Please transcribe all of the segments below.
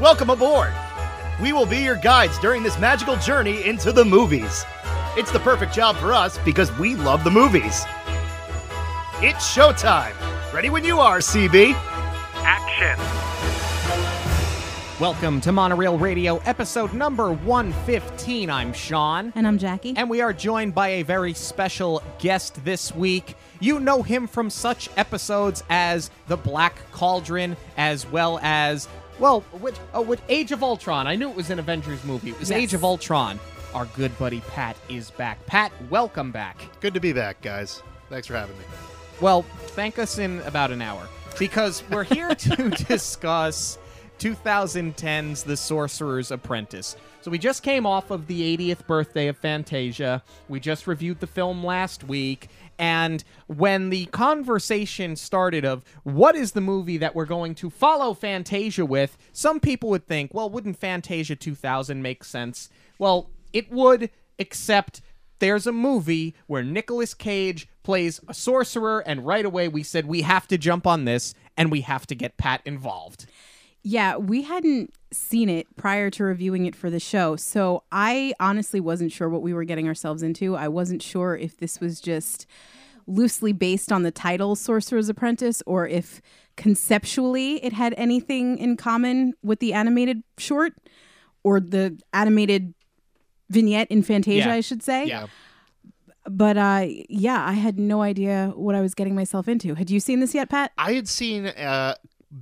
Welcome aboard! We will be your guides during this magical journey into the movies. It's the perfect job for us because we love the movies. It's showtime! Ready when you are, CB! Action! Welcome to Monorail Radio, episode number 115. I'm Sean. And I'm Jackie. And we are joined by a very special guest this week. You know him from such episodes as The Black Cauldron, as well as, well, which, oh, which Age of Ultron. I knew it was an Avengers movie. It was Yes. Age of Ultron. Our good buddy Pat is back. Pat, welcome back. Good to be back, guys. Thanks for having me. Well, thank us in about an hour because we're here to discuss 2010's The Sorcerer's Apprentice. So we just came off of the 80th birthday of Fantasia. We just reviewed the film last week. And when the conversation started of what is the movie that we're going to follow Fantasia with, some people would think, well, wouldn't Fantasia 2000 make sense? Well, it would, except there's a movie where Nicolas Cage plays a sorcerer, and right away we said we have to jump on this and we have to get Pat involved. yeah, we hadn't seen it prior to reviewing it for the show. So I honestly wasn't sure what we were getting ourselves into. I wasn't sure if this was just loosely based on the title Sorcerer's Apprentice or if conceptually it had anything in common with the animated short or the animated vignette in Fantasia, Yeah. I should say. Yeah. But uh, yeah, I had no idea what I was getting myself into. Had you seen this yet, Pat? I had seen uh,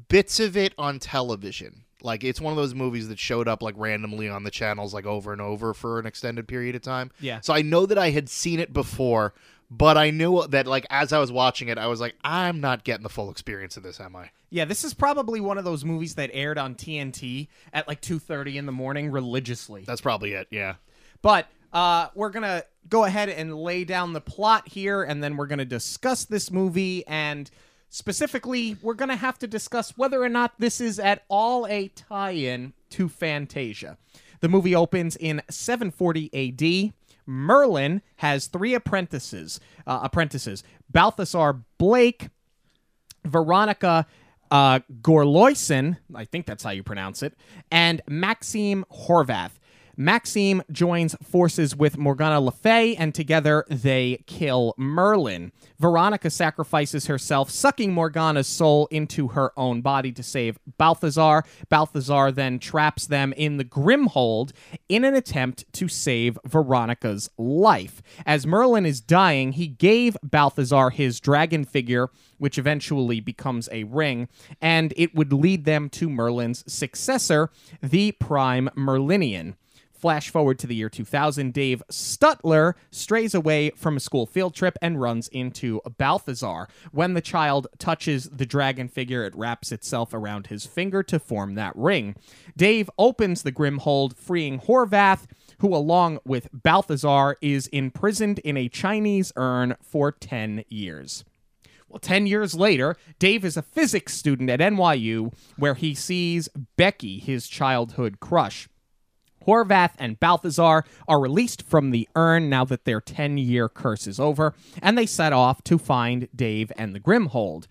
bits of it on television. Like it's one of those movies that showed up like randomly on the channels like over and over for an extended period of time. Yeah. So I know that I had seen it before, but I knew that like as I was watching it, I was like, I'm not getting the full experience of this, am I? Yeah, this is probably one of those movies that aired on TNT at like 2:30 in the morning religiously. That's probably it. Yeah. But uh, we're gonna go ahead and lay down the plot here, and then we're gonna discuss this movie. And specifically, we're gonna have to discuss whether or not this is at all a tie-in to Fantasia. The movie opens in 740 A.D. Merlin has three apprentices. Uh, apprentices: Balthazar Blake, Veronica uh, Gorloisen, I think that's how you pronounce it, and Maxime Horvath. Maxime joins forces with Morgana Le Fay, and together they kill Merlin. Veronica sacrifices herself, sucking Morgana's soul into her own body to save Balthazar. Balthazar then traps them in the Grimhold in an attempt to save Veronica's life. As Merlin is dying, he gave Balthazar his dragon figure, which eventually becomes a ring, and it would lead them to Merlin's successor, the Prime Merlinian. Flash forward to the year 2000, Dave Stutler strays away from a school field trip and runs into Balthazar. When the child touches the dragon figure, it wraps itself around his finger to form that ring. Dave opens the Grimhold, freeing Horvath, who, along with Balthazar, is imprisoned in a Chinese urn for 10 years. Well, 10 years later, Dave is a physics student at NYU where he sees Becky, his childhood crush. Horvath and Balthazar are released from the urn now that their 10 year curse is over, and they set off to find Dave and the Grimhold.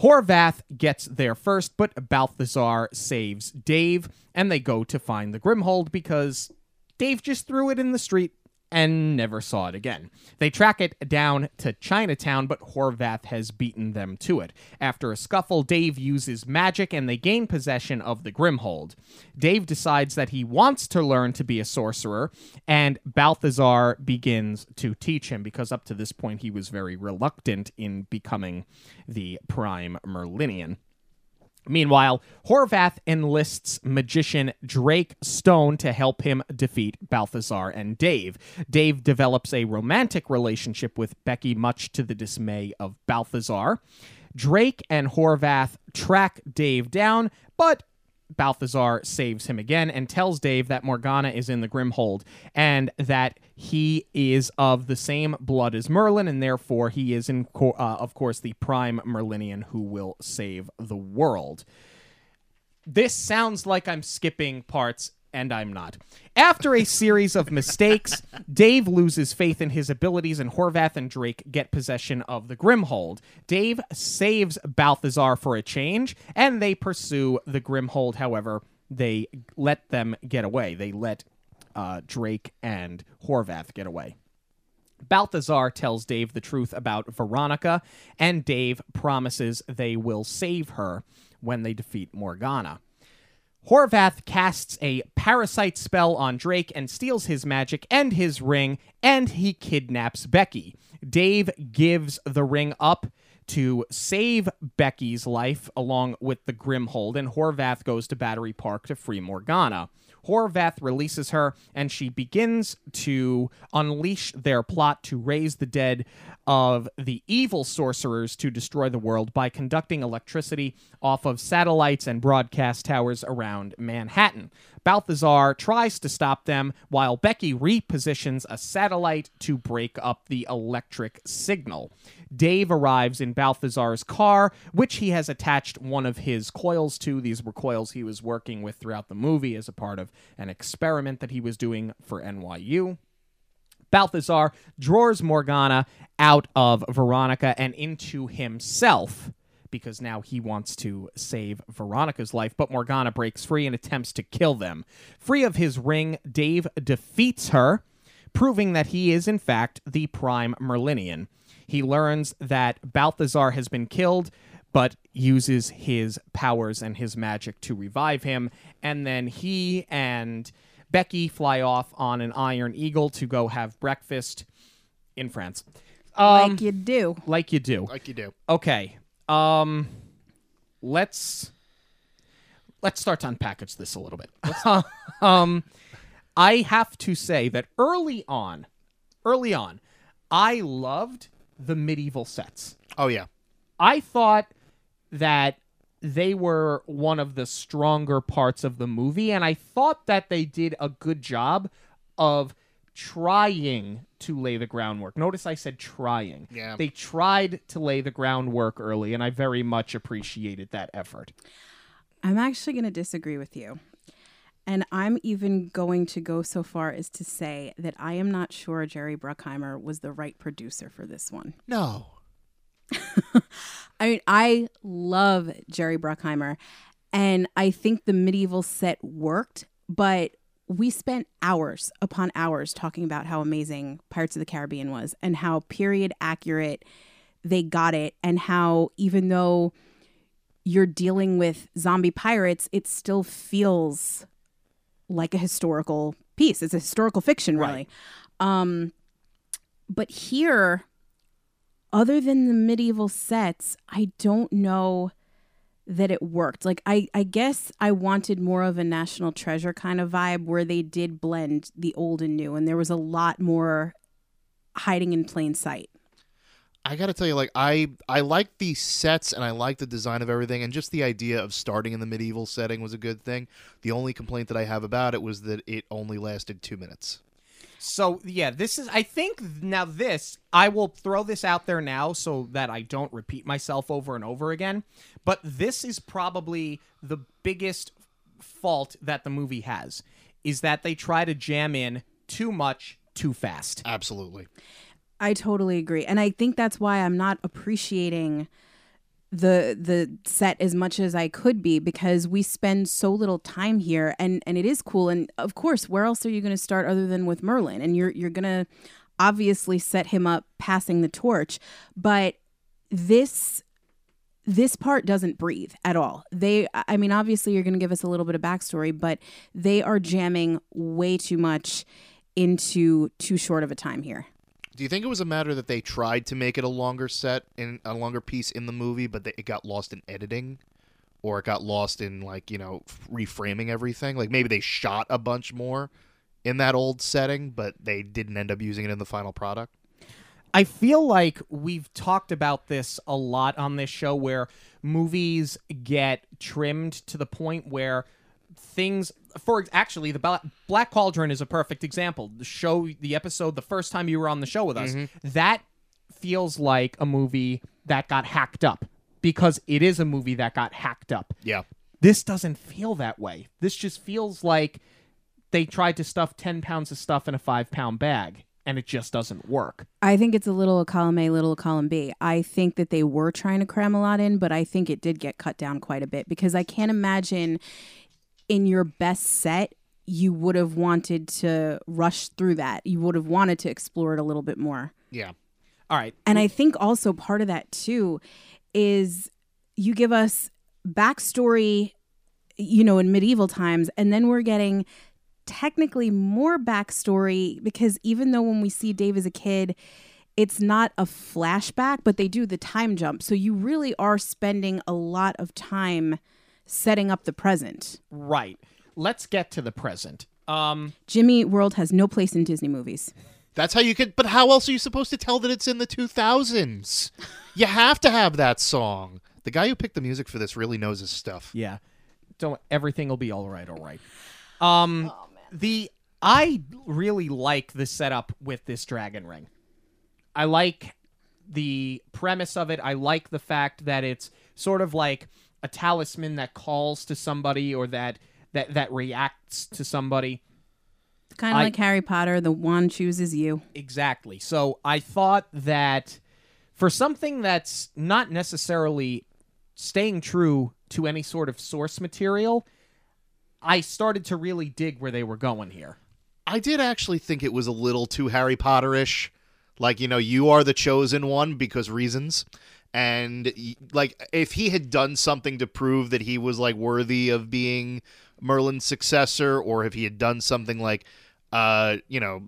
Horvath gets there first, but Balthazar saves Dave, and they go to find the Grimhold because Dave just threw it in the street and never saw it again. They track it down to Chinatown, but Horvath has beaten them to it. After a scuffle, Dave uses magic and they gain possession of the Grimhold. Dave decides that he wants to learn to be a sorcerer, and Balthazar begins to teach him because up to this point he was very reluctant in becoming the Prime Merlinian. Meanwhile, Horvath enlists magician Drake Stone to help him defeat Balthazar and Dave. Dave develops a romantic relationship with Becky, much to the dismay of Balthazar. Drake and Horvath track Dave down, but Balthazar saves him again and tells Dave that Morgana is in the Grimhold and that he is of the same blood as Merlin, and therefore he is, in co- uh, of course, the prime Merlinian who will save the world. This sounds like I'm skipping parts, and I'm not. After a series of mistakes, Dave loses faith in his abilities, and Horvath and Drake get possession of the Grimhold. Dave saves Balthazar for a change, and they pursue the Grimhold, however, they let them get away. They let uh, Drake and Horvath get away. Balthazar tells Dave the truth about Veronica, and Dave promises they will save her when they defeat Morgana. Horvath casts a parasite spell on Drake and steals his magic and his ring, and he kidnaps Becky. Dave gives the ring up to save Becky's life along with the Grimhold, and Horvath goes to Battery Park to free Morgana. Horvath releases her, and she begins to unleash their plot to raise the dead of the evil sorcerers to destroy the world by conducting electricity off of satellites and broadcast towers around Manhattan. Balthazar tries to stop them while Becky repositions a satellite to break up the electric signal. Dave arrives in Balthazar's car, which he has attached one of his coils to. These were coils he was working with throughout the movie as a part of an experiment that he was doing for NYU. Balthazar draws Morgana out of Veronica and into himself because now he wants to save Veronica's life, but Morgana breaks free and attempts to kill them. Free of his ring, Dave defeats her, proving that he is, in fact, the Prime Merlinian. He learns that Balthazar has been killed, but uses his powers and his magic to revive him, and then he and Becky fly off on an Iron Eagle to go have breakfast in France. Um, like you do. like you do. Like you do. Okay. Um let's let's start to unpackage this a little bit. um I have to say that early on, early on, I loved the medieval sets. Oh yeah. I thought that they were one of the stronger parts of the movie, and I thought that they did a good job of trying to lay the groundwork. Notice I said trying. Yeah. They tried to lay the groundwork early, and I very much appreciated that effort. I'm actually going to disagree with you. And I'm even going to go so far as to say that I am not sure Jerry Bruckheimer was the right producer for this one. No. I mean, I love Jerry Bruckheimer, and I think the medieval set worked, but we spent hours upon hours talking about how amazing Pirates of the Caribbean was and how period accurate they got it, and how even though you're dealing with zombie pirates, it still feels like a historical piece. It's a historical fiction, really. Right. Um, but here, other than the medieval sets, I don't know that it worked. Like I I guess I wanted more of a national treasure kind of vibe where they did blend the old and new and there was a lot more hiding in plain sight. I gotta tell you, like I I like the sets and I like the design of everything, and just the idea of starting in the medieval setting was a good thing. The only complaint that I have about it was that it only lasted two minutes. So yeah, this is I think now this I will throw this out there now so that I don't repeat myself over and over again. But this is probably the biggest fault that the movie has is that they try to jam in too much too fast. Absolutely. I totally agree. And I think that's why I'm not appreciating the the set as much as I could be because we spend so little time here and and it is cool and of course where else are you going to start other than with Merlin and you're you're going to obviously set him up passing the torch but this this part doesn't breathe at all. They, I mean, obviously, you're going to give us a little bit of backstory, but they are jamming way too much into too short of a time here. Do you think it was a matter that they tried to make it a longer set in a longer piece in the movie, but that it got lost in editing, or it got lost in like you know reframing everything? Like maybe they shot a bunch more in that old setting, but they didn't end up using it in the final product. I feel like we've talked about this a lot on this show where movies get trimmed to the point where things for actually the Black Cauldron is a perfect example. The show the episode the first time you were on the show with us, mm-hmm. that feels like a movie that got hacked up because it is a movie that got hacked up. Yeah. This doesn't feel that way. This just feels like they tried to stuff 10 pounds of stuff in a 5 pound bag and it just doesn't work. I think it's a little column A, little column B. I think that they were trying to cram a lot in, but I think it did get cut down quite a bit because I can't imagine in your best set, you would have wanted to rush through that. You would have wanted to explore it a little bit more. Yeah. All right. And I think also part of that too is you give us backstory, you know, in medieval times, and then we're getting technically more backstory because even though when we see Dave as a kid, it's not a flashback, but they do the time jump. So you really are spending a lot of time setting up the present. Right. Let's get to the present. Um, Jimmy World has no place in Disney movies. That's how you could. But how else are you supposed to tell that it's in the 2000s? You have to have that song. The guy who picked the music for this really knows his stuff. yeah. Don't everything will be all right, all right. Um the I really like the setup with this dragon ring. I like the premise of it. I like the fact that it's sort of like a talisman that calls to somebody or that that that reacts to somebody. Kind of I- like Harry Potter, the wand chooses you. Exactly. So I thought that for something that's not necessarily staying true to any sort of source material, I started to really dig where they were going here. I did actually think it was a little too Harry Potterish. Like, you know, you are the chosen one because reasons. And like if he had done something to prove that he was like worthy of being Merlin's successor or if he had done something like uh, you know,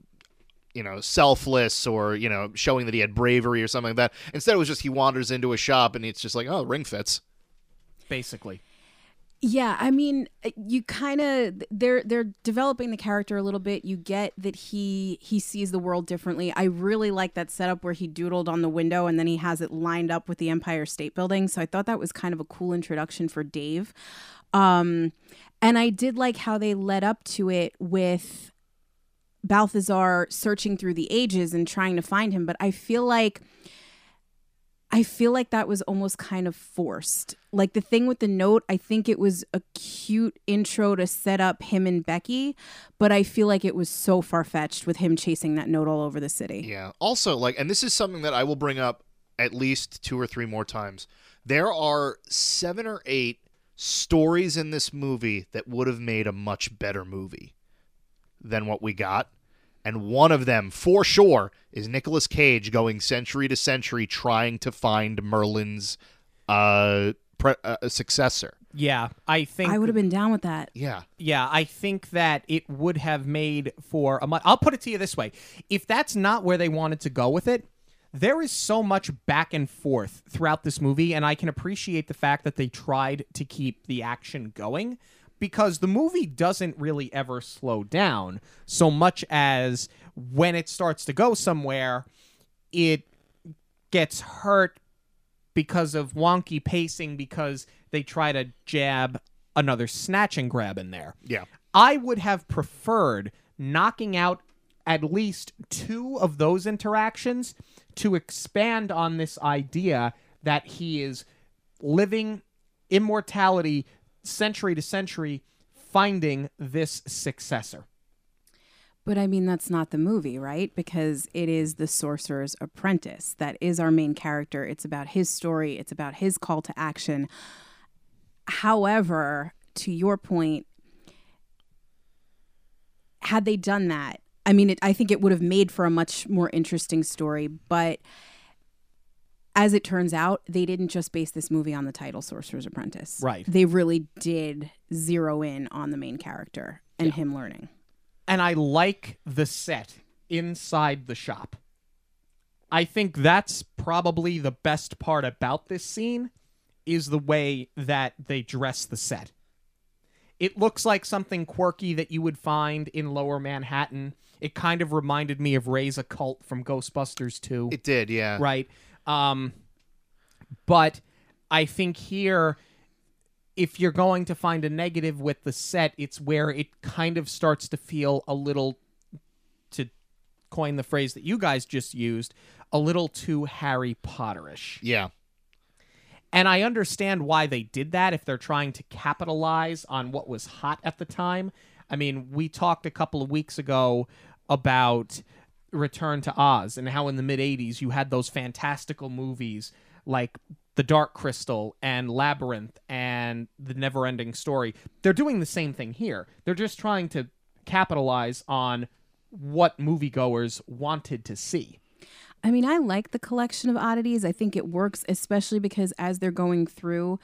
you know, selfless or, you know, showing that he had bravery or something like that. Instead it was just he wanders into a shop and it's just like, "Oh, ring fits." Basically. Yeah, I mean, uh, you kind of they're they're developing the character a little bit. You get that he he sees the world differently. I really like that setup where he doodled on the window and then he has it lined up with the Empire State Building. So I thought that was kind of a cool introduction for Dave. Um and I did like how they led up to it with Balthazar searching through the ages and trying to find him, but I feel like I feel like that was almost kind of forced. Like the thing with the note, I think it was a cute intro to set up him and Becky, but I feel like it was so far fetched with him chasing that note all over the city. Yeah. Also, like, and this is something that I will bring up at least two or three more times. There are seven or eight stories in this movie that would have made a much better movie than what we got. And one of them, for sure, is Nicolas Cage going century to century trying to find Merlin's uh, pre- uh, successor. Yeah, I think I would have been down with that. Yeah. Yeah, I think that it would have made for a much. I'll put it to you this way: if that's not where they wanted to go with it, there is so much back and forth throughout this movie, and I can appreciate the fact that they tried to keep the action going because the movie doesn't really ever slow down so much as when it starts to go somewhere, it gets hurt because of wonky pacing because they try to jab another snatch and grab in there. Yeah. I would have preferred knocking out at least two of those interactions to expand on this idea that he is living immortality century to century finding this successor. But I mean, that's not the movie, right? Because it is the sorcerer's apprentice that is our main character. It's about his story, it's about his call to action. However, to your point, had they done that, I mean, it, I think it would have made for a much more interesting story. But as it turns out, they didn't just base this movie on the title Sorcerer's Apprentice. Right. They really did zero in on the main character and him learning. And I like the set inside the shop. I think that's probably the best part about this scene is the way that they dress the set. It looks like something quirky that you would find in lower Manhattan. It kind of reminded me of Ray's Occult from Ghostbusters 2 It did, yeah. right? Um, but I think here, if you're going to find a negative with the set, it's where it kind of starts to feel a little, to coin the phrase that you guys just used, a little too Harry Potterish. Yeah. And I understand why they did that if they're trying to capitalize on what was hot at the time. I mean, we talked a couple of weeks ago about Return to Oz and how in the mid 80s you had those fantastical movies like the Dark Crystal and Labyrinth and the Neverending Story. They're doing the same thing here. They're just trying to capitalize on what moviegoers wanted to see. I mean, I like the collection of oddities. I think it works, especially because as they're going through,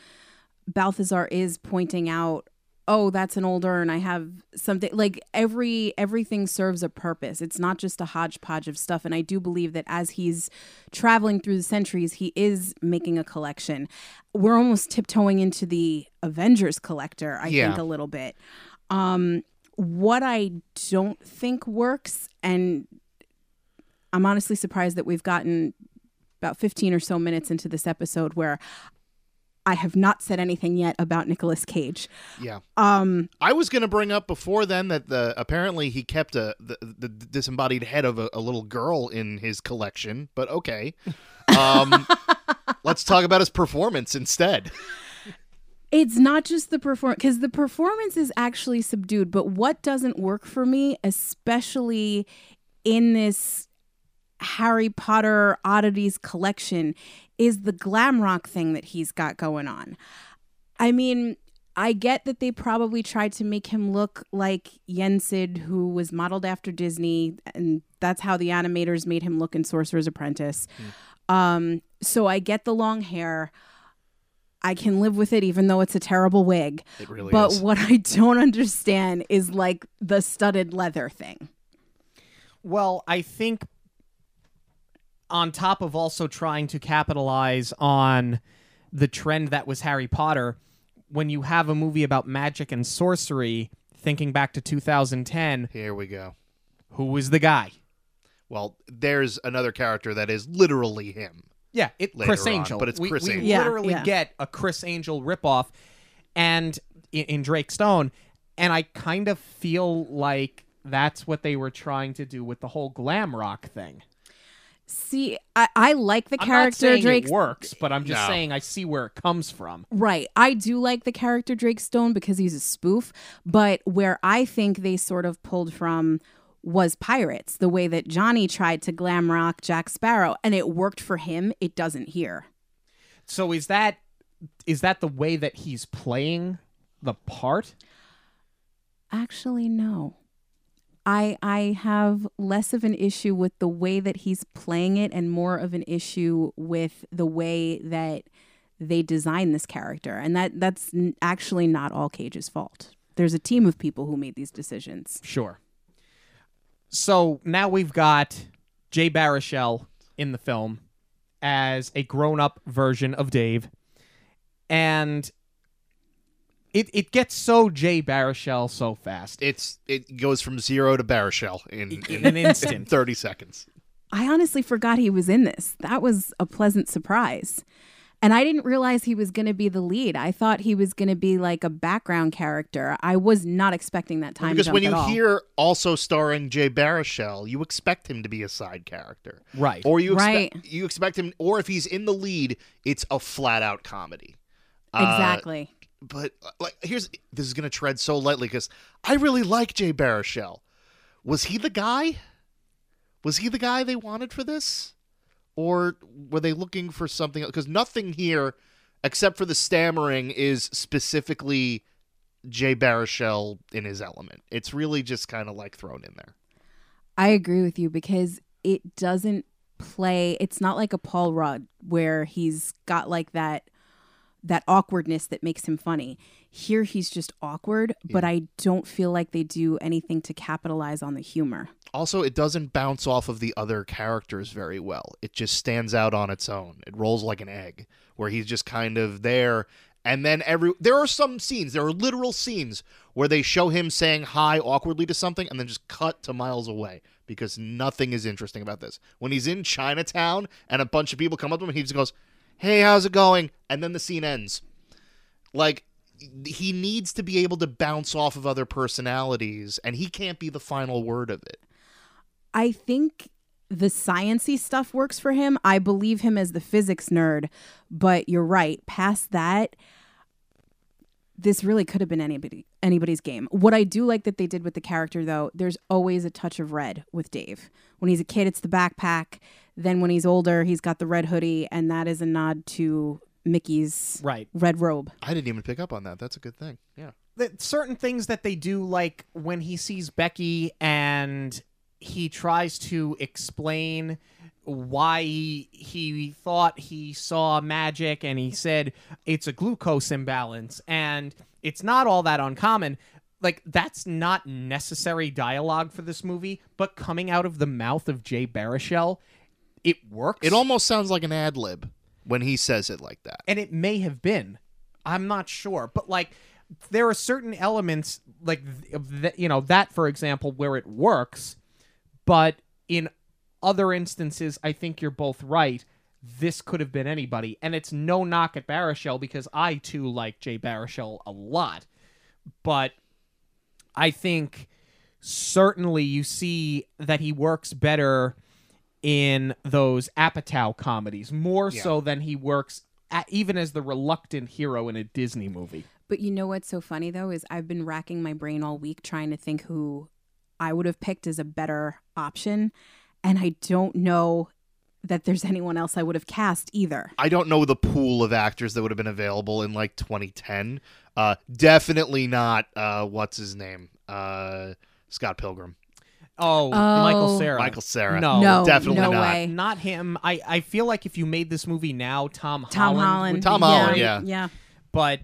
Balthazar is pointing out, "Oh, that's an old urn. I have something." Like every everything serves a purpose. It's not just a hodgepodge of stuff. And I do believe that as he's traveling through the centuries, he is making a collection. We're almost tiptoeing into the Avengers collector. I Yeah. think a little bit. Um, what I don't think works, and I'm honestly surprised that we've gotten about 15 or so minutes into this episode where I have not said anything yet about Nicolas Cage. Yeah. Um, I was going to bring up before then that the apparently he kept a the, the disembodied head of a, a little girl in his collection, but okay. Um, let's talk about his performance instead. it's not just the performance because the performance is actually subdued, but what doesn't work for me, especially in this Harry Potter oddities collection, is the glam rock thing that he's got going on. I mean, I get that they probably tried to make him look like Yensid, who was modeled after Disney, and that's how the animators made him look in Sorcerer's Apprentice. Um, so I get the long hair. I can live with it, even though it's a terrible wig. It really But is. what I don't understand is like the studded leather thing. Well, I think on top of also trying to capitalize on the trend that was Harry Potter, when you have a movie about magic and sorcery, thinking back to 2010, Here we go. who was the guy? Well, there's another character that is literally him. Yeah, it Later Criss on, Angel. but it's we, Criss we Angel. Yeah, literally yeah. get a Criss Angel ripoff, and in, in Drake Stone, and I kind of feel like that's what they were trying to do with the whole glam rock thing. See, I, I like the I'm character saying Drake. it works, but I'm just No. saying I see where it comes from. Right. I do like the character Drake Stone because he's a spoof, but where I think they sort of pulled from was Pirates, the way that Johnny tried to glam rock Jack Sparrow and it worked for him, it doesn't here. So is that is that the way that he's playing the part? Actually, no. I I have less of an issue with the way that he's playing it and more of an issue with the way that they design this character. And that that's actually not all Cage's fault. There's a team of people who made these decisions. Sure. So now we've got Jay Baruchel in the film as a grown-up version of Dave, and it it gets so Jay Baruchel so fast. It's it goes from zero to Baruchel in, In an instant. in thirty seconds. I honestly forgot he was in this. That was a pleasant surprise. And I didn't realize he was going to be the lead. I thought he was going to be like a background character. I was not expecting that time because jump when you at all. hear also starring Jay Baruchel, you expect him to be a side character, Right. or you Right. expect you expect him, or if he's in the lead, it's a flat out comedy. Uh, exactly. But uh, like, here's this is gonna tread so lightly because I really like Jay Baruchel. Was he the guy? Was he the guy they wanted for this, or were they looking for something? Because nothing here, except for the stammering, is specifically Jay Baruchel in his element. It's really just kind of like thrown in there. I agree with you because it doesn't play. It's not like a Paul Rudd where he's got like that that awkwardness that makes him funny. Here he's just awkward, but I don't feel like they do anything to capitalize on the humor. Also, it doesn't bounce off of the other characters very well. It just stands out on its own. It rolls like an egg, where he's just kind of there. And then every there are some scenes, there are literal scenes where they show him saying hi awkwardly to something and then just cut to miles away because nothing is interesting about this. When he's in Chinatown and a bunch of people come up to him, he just goes, "Hey, how's it going?" and then the scene ends. Like he needs to be able to bounce off of other personalities and he can't be the final word of it. I think the sciency stuff works for him. I believe him as the physics nerd, but you're right. Past that, this really could have been anybody anybody's game. What I do like that they did with the character though, there's always a touch of red with Dave. When he's a kid, it's the backpack. Then when he's older, he's got the red hoodie, and that is a nod to Mickey's Right. red robe. I didn't even pick up on that. That's a good thing. Yeah. the, certain things that they do, like when he sees Becky and he tries to explain why he, he thought he saw magic and he said it's a glucose imbalance and it's not all that uncommon. Like, that's not necessary dialogue for this movie, but coming out of the mouth of Jay Baruchel, it works. It almost sounds like an ad lib when he says it like that. and it may have been. I'm not sure. But like there are certain elements like th- you know that for example where it works. But in other instances i think you're both right. This could have been anybody. And it's no knock at Baruchel because i too like jay Baruchel a lot. But i think certainly you see that he works better in those Apatow comedies more Yeah. so than he works at, even as the reluctant hero in a Disney movie. But you know what's so funny though is I've been racking my brain all week trying to think who I would have picked as a better option, and I don't know that there's anyone else I would have cast either. I don't know the pool of actors that would have been available in like 2010. Uh, definitely not. Uh, what's his name? Uh, Scott Pilgrim. Oh, Oh. Michael oh. Cera. Michael Cera. No, no, definitely no not. way. not him. I, I feel like if you made this movie now, Tom, Tom Holland. Holland. would Tom be Holland, great. yeah. yeah. But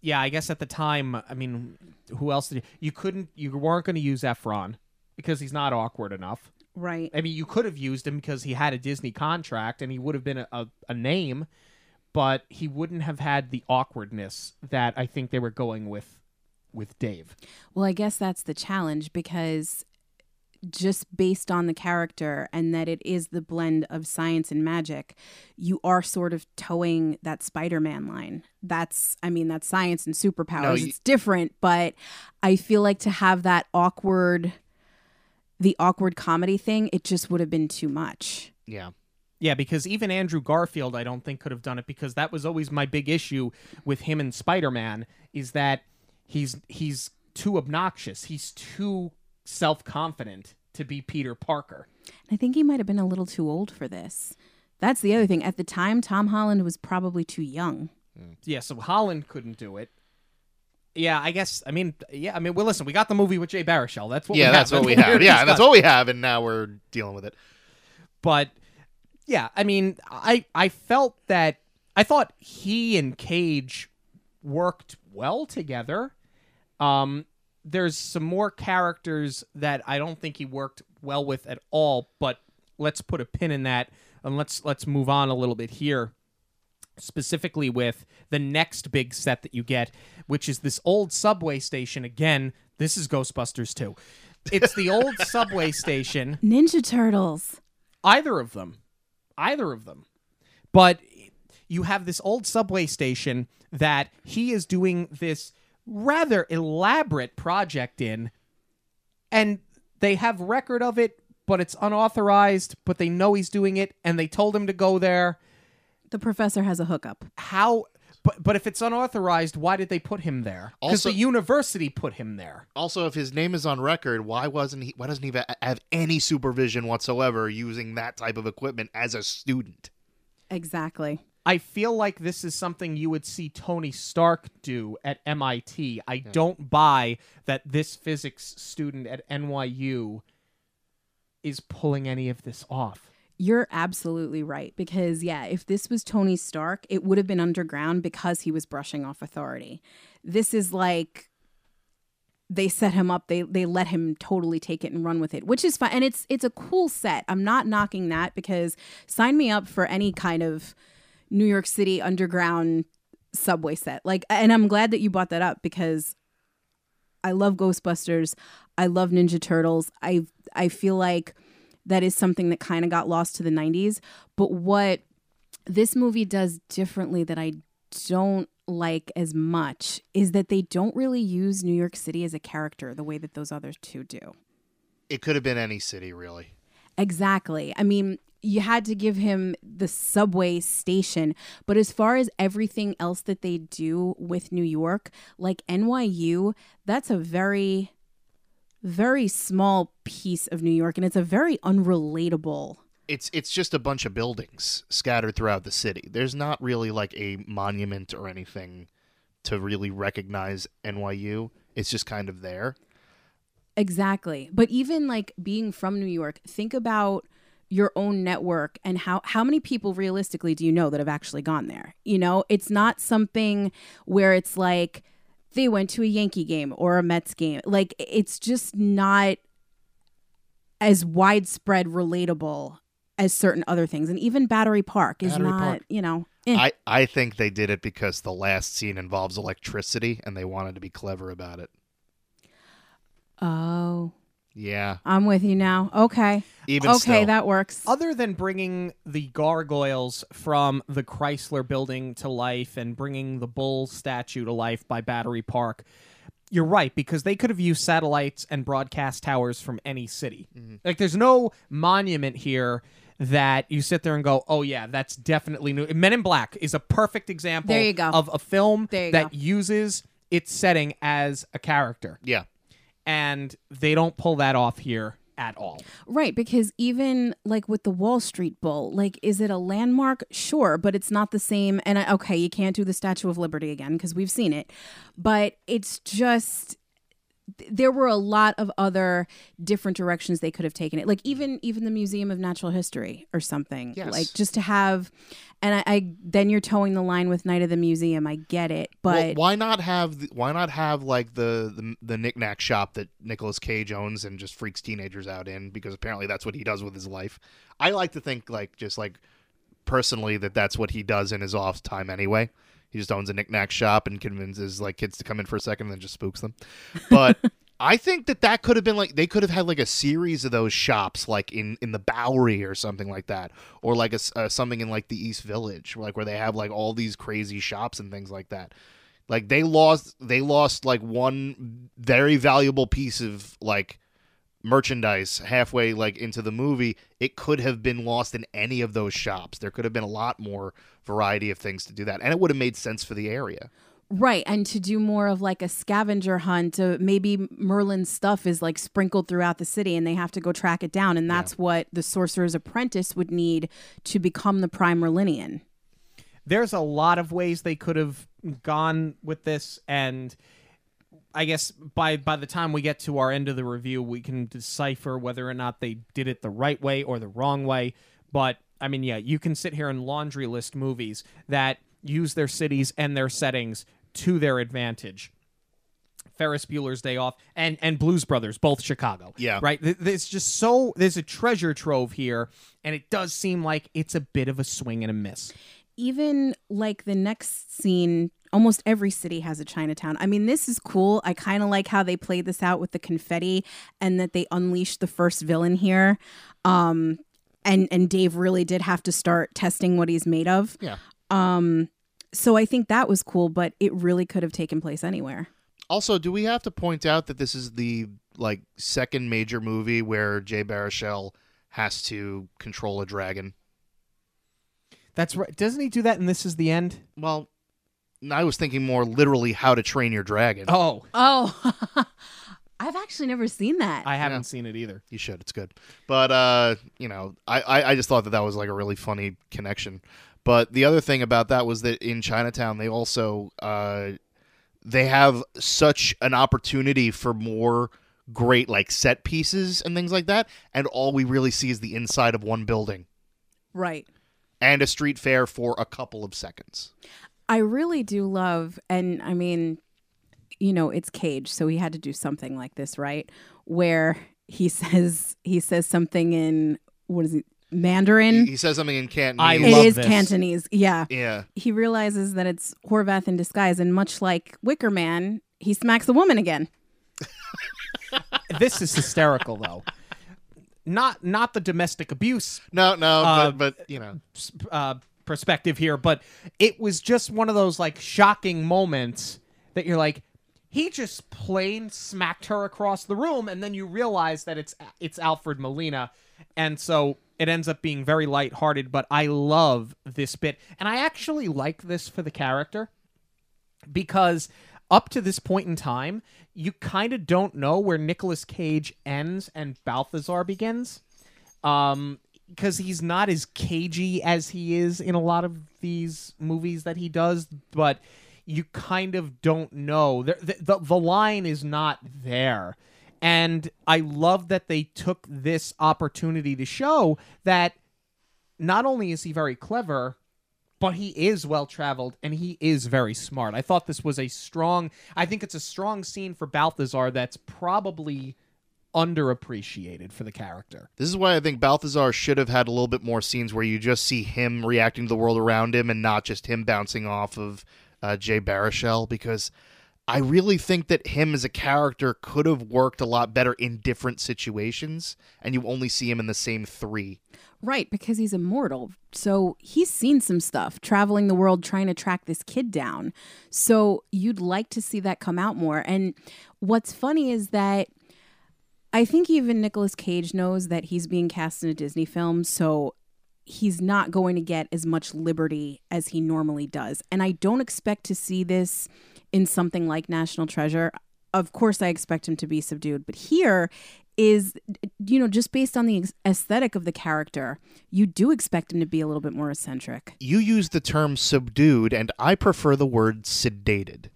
yeah, I guess at the time, I mean, who else did you? You couldn't. You weren't going to use Efron because he's not awkward enough. Right. I mean, you could have used him because he had a Disney contract and he would have been a, a, a name, but he wouldn't have had the awkwardness that I think they were going with with Dave. Well, I guess that's the challenge because just based on the character and that it is the blend of science and magic, you are sort of towing that Spider Man line. That's, I mean, that's science and superpowers. No, you- it's different, but I feel like to have that awkward, the awkward comedy thing, it just would have been too much. Yeah. Yeah, because even Andrew Garfield, I don't think could have done it because that was always my big issue with him and Spider Man is that he's he's too obnoxious. He's too self confident to be Peter Parker. I think he might have been a little too old for this. That's the other thing. At the time, Tom Holland was probably too young. Yeah, so Holland couldn't do it. Yeah, I guess. I mean, yeah. I mean, well, listen, we got the movie with Jay Baruchel. That's what. yeah, we that's have. what we have. Yeah, that's what we have, and now we're dealing with it. but yeah i mean i i felt that i thought he and cage worked well together um there's some more characters that i don't think he worked well with at all but let's put a pin in that and let's let's move on a little bit here specifically with the next big set that you get which is this old subway station. Again this is ghostbusters 2 it's the old subway station. Ninja Turtles. either of them. Either of them. But you have this old subway station that he is doing this rather elaborate project in and they have record of it but it's unauthorized but they know he's doing it and they told him to go there The professor has a hookup. how but but if it's unauthorized why did they put him there because Also- the university put him there Also, if his name is on record, why wasn't he? Why doesn't he ha- have any supervision whatsoever using that type of equipment as a student? Exactly. I feel like this is something you would see Tony Stark do at MIT. I don't buy that this physics student at NYU is pulling any of this off. You're absolutely right. Because, yeah, if this was Tony Stark, it would have been underground because he was brushing off authority. This is like they set him up they they let him totally take it and run with it which is fine and it's it's a cool set i'm not knocking that because sign me up for any kind of new york city underground subway set like and i'm glad that you brought that up because i love ghostbusters i love ninja turtles i i feel like that is something that kind of got lost to the 90s but what this movie does differently that i don't like as much is that they don't really use New York City as a character the way that those other two do. It could have been any city, really. Exactly. I mean, you had to give him the subway station, but as far as everything else that they do with New York, like NYU, that's a very very small piece of New York and it's a very unrelatable it's it's just a bunch of buildings scattered throughout the city. There's not really like a monument or anything to really recognize NYU. It's just kind of there. Exactly. But even like being from New York, think about your own network and how how many people realistically do you know that have actually gone there? You know, it's not something where it's like they went to a Yankee game or a Mets game. Like it's just not as widespread relatable as certain other things. And even Battery Park is Battery not, Park. you know, eh. I I think they did it because the last scene involves electricity and they wanted to be clever about it. oh, Yeah. I'm with you now. Okay. Even okay, still. that works. Other than bringing the gargoyles from the Chrysler building to life and bringing the bull statue to life by Battery Park, you're right because they could have used satellites and broadcast towers from any city. Mm-hmm. Like there's no monument here that you sit there and go, "Oh yeah, that's definitely new." Men in Black is a perfect example There you go. of a film There you that go. uses its setting as a character. Yeah. And they don't pull that off here at all. Right, because even like with the Wall Street Bull, like, is it a landmark? Sure, but it's not the same. And I, okay, you can't do the Statue of Liberty again because we've seen it, but it's just there were a lot of other different directions they could have taken it like even even the museum of natural history or something Yes. like just to have and I, I then you're towing the line with night of the museum i get it but well, why not have the, why not have like the the, the knickknack shop that nicolas Cage owns and just freaks teenagers out in because apparently that's what he does with his life. I like to think like just like personally that that's what he does in his off time anyway. He just owns a knickknack shop and convinces like kids to come in for a second and then just spooks them. But I think that that could have been like they could have had like a series of those shops like in in the Bowery or something like that, or like a, uh, something in like the East Village, like where they have like all these crazy shops and things like that. Like they lost they lost like one very valuable piece of like merchandise halfway like into the movie. It could have been lost in any of those shops. There could have been a lot more variety of things to do that, and it would have made sense for the area. Right, and to do more of like a scavenger hunt, uh, maybe Merlin's stuff is like sprinkled throughout the city, and they have to go track it down, and that's what the Sorcerer's Apprentice would need to become the Prime Merlinian. there's a lot of ways they could have gone with this and i guess by by the time we get to our end of the review we can decipher whether or not they did it the right way or the wrong way but i mean yeah you can sit here and laundry list movies that use their cities and their settings to their advantage Ferris Bueller's Day Off and and Blues Brothers, both Chicago. Yeah. right. There's just so there's a treasure trove here, and it does seem like it's a bit of a swing and a miss. Even like the next scene, almost every city has a Chinatown. I mean, this is cool. I kind of like how they played this out with the confetti and that they unleashed the first villain here. Um, and and Dave really did have to start testing what he's made of. Yeah. Um, so I think that was cool, but it really could have taken place anywhere. Also, do we have to point out that this is the like second major movie where Jay Baruchel has to control a dragon? That's right. Doesn't he do that? And this is the end. Well, I was thinking more literally how to train your dragon. Oh, Oh, I've actually never seen that. I haven't Yeah. seen it either. You should. It's good. But uh, you know, I, I I just thought that that was like a really funny connection. But the other thing about that was that in Chinatown they also uh they have such an opportunity for more great like set pieces and things like that, and all we really see is the inside of one building right. and a street fair for a couple of seconds. I really do love, and I mean, you know, it's Cage, so he had to do something like this, right? Where he says he says something in what is it, Mandarin? He, he says something in Cantonese. I It love is this. Cantonese, yeah. yeah. He realizes that it's Horvath in disguise, and much like Wicker Man, he smacks the woman again. this is hysterical, though. Not not the domestic abuse No, no, Uh, but, but you know, uh, perspective here, but it was just one of those like shocking moments that you're like, he just plain smacked her across the room, and then you realize that it's it's Alfred Molina, and so it ends up being very lighthearted. But I love this bit, and I actually like this for the character because up to this point in time, you kind of don't know where Nicolas Cage ends and Balthazar begins. Um, because he's not as cagey as he is in a lot of these movies that he does, but you kind of don't know. The, the, the, line is not there. And I love that they took this opportunity to show that not only is he very clever, but he is well traveled and he is very smart. I thought this was a strong, I think it's a strong scene for Balthazar that's probably underappreciated for the character. This is why I think Balthazar should have had a little bit more scenes where you just see him reacting to the world around him and not just him bouncing off of uh, Jay Baruchel because I really think that him as a character could have worked a lot better in different situations, and you only see him in the same three. Right, because he's immortal. So he's seen some stuff traveling the world trying to track this kid down. So you'd like to see that come out more. And what's funny is that I think even Nicolas Cage knows that he's being cast in a Disney film. So he's not going to get as much liberty as he normally does. And I don't expect to see this in something like National Treasure. Of course, I expect him to be subdued, but here is, you know, just based on the aesthetic of the character, you do expect him to be a little bit more eccentric. You use the term subdued, and I prefer the word sedated.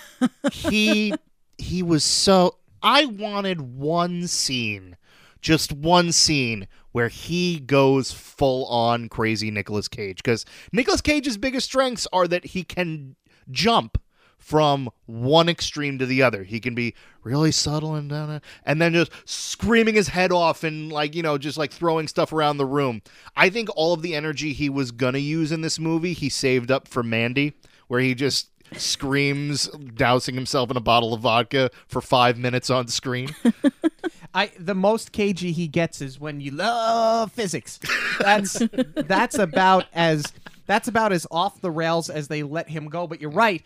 he he was so. I wanted one scene, just one scene where he goes full on crazy Nicolas Cage because Nicolas Cage's biggest strengths are that he can jump from one extreme to the other. He can be really subtle and down and then just screaming his head off and like, you know, just like throwing stuff around the room. I think all of the energy he was to use in this movie, he saved up for Mandy, where he just screams dousing himself in a bottle of vodka for 5 minutes on screen. I the most cagey he gets is when you love physics. That's that's about as that's about as off the rails as they let him go, but you're right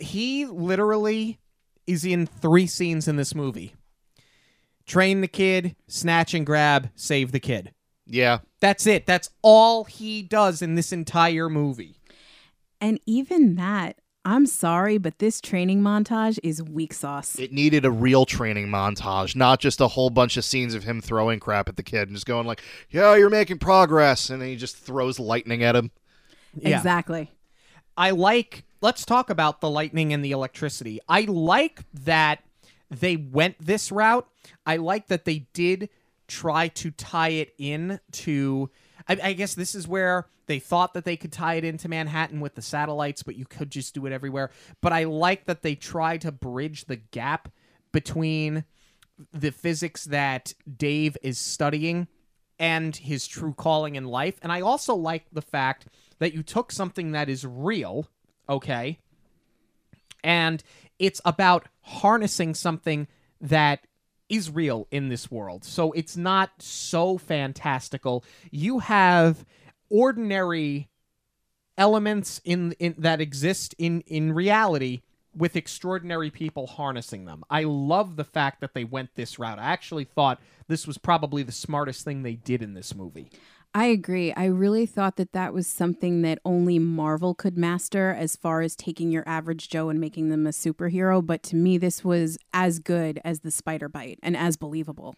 he literally is in three scenes in this movie train the kid, snatch and grab, save the kid. Yeah. That's it. That's all he does in this entire movie. And even that, I'm sorry, but this training montage is weak sauce. It needed a real training montage, not just a whole bunch of scenes of him throwing crap at the kid and just going like, "Yeah, you're making progress," and then he just throws lightning at him. Yeah. Exactly. I like let's talk about the lightning and the electricity. I like that they went this route. I like that they did try to tie it in to. I, I, guess this is where they thought that they could tie it into Manhattan with the satellites, but you could just do it everywhere. But I like that they try to bridge the gap between the physics that Dave is studying and his true calling in life. And I also like the fact that you took something that is real okay? And it's about harnessing something that is real in this world. So it's not so fantastical. You have ordinary elements in, in that exist in in reality with extraordinary people harnessing them. I love the fact that they went this route. I actually thought this was probably the smartest thing they did in this movie. I agree. I really thought that that was something that only Marvel could master as far as taking your average Joe and making them a superhero. But to me, this was as good as the spider bite and as believable.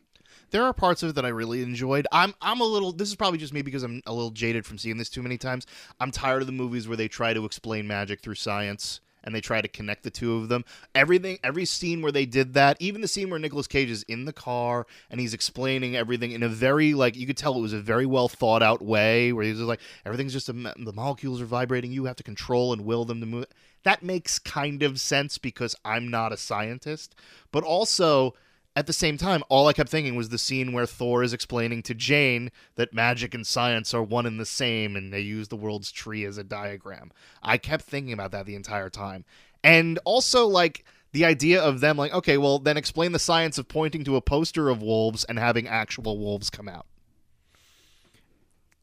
There are parts of it that I really enjoyed. I'm I'm a little. This is probably just me because I'm a little jaded from seeing this too many times. I'm tired of the movies where they try to explain magic through science and they try to connect the two of them. Everything, every scene where they did that, even the scene where Nicolas Cage is in the car and he's explaining everything in a very like you could tell it was a very well thought out way, where he's just like everything's just a, the molecules are vibrating, you have to control and will them to move. That makes kind of sense because I'm not a scientist, but also at the same time, all I kept thinking was the scene where Thor is explaining to Jane that magic and science are one and the same, and they use the world's tree as a diagram. I kept thinking about that the entire time. And also, like, the idea of them, like, okay, well, then explain the science of pointing to a poster of wolves and having actual wolves come out.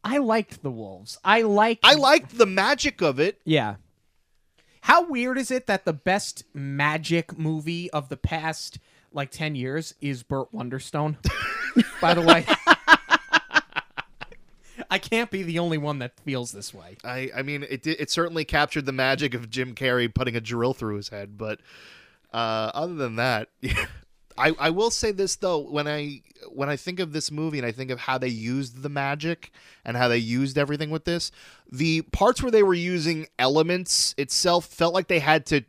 I liked the wolves. I liked. I liked the magic of it. Yeah. How weird is it that the best magic movie of the past like 10 years is Burt Wonderstone. By the way, I can't be the only one that feels this way. I, I mean, it it certainly captured the magic of Jim Carrey putting a drill through his head, but uh, other than that, I, I will say this though when I when I think of this movie and I think of how they used the magic and how they used everything with this, the parts where they were using elements itself felt like they had to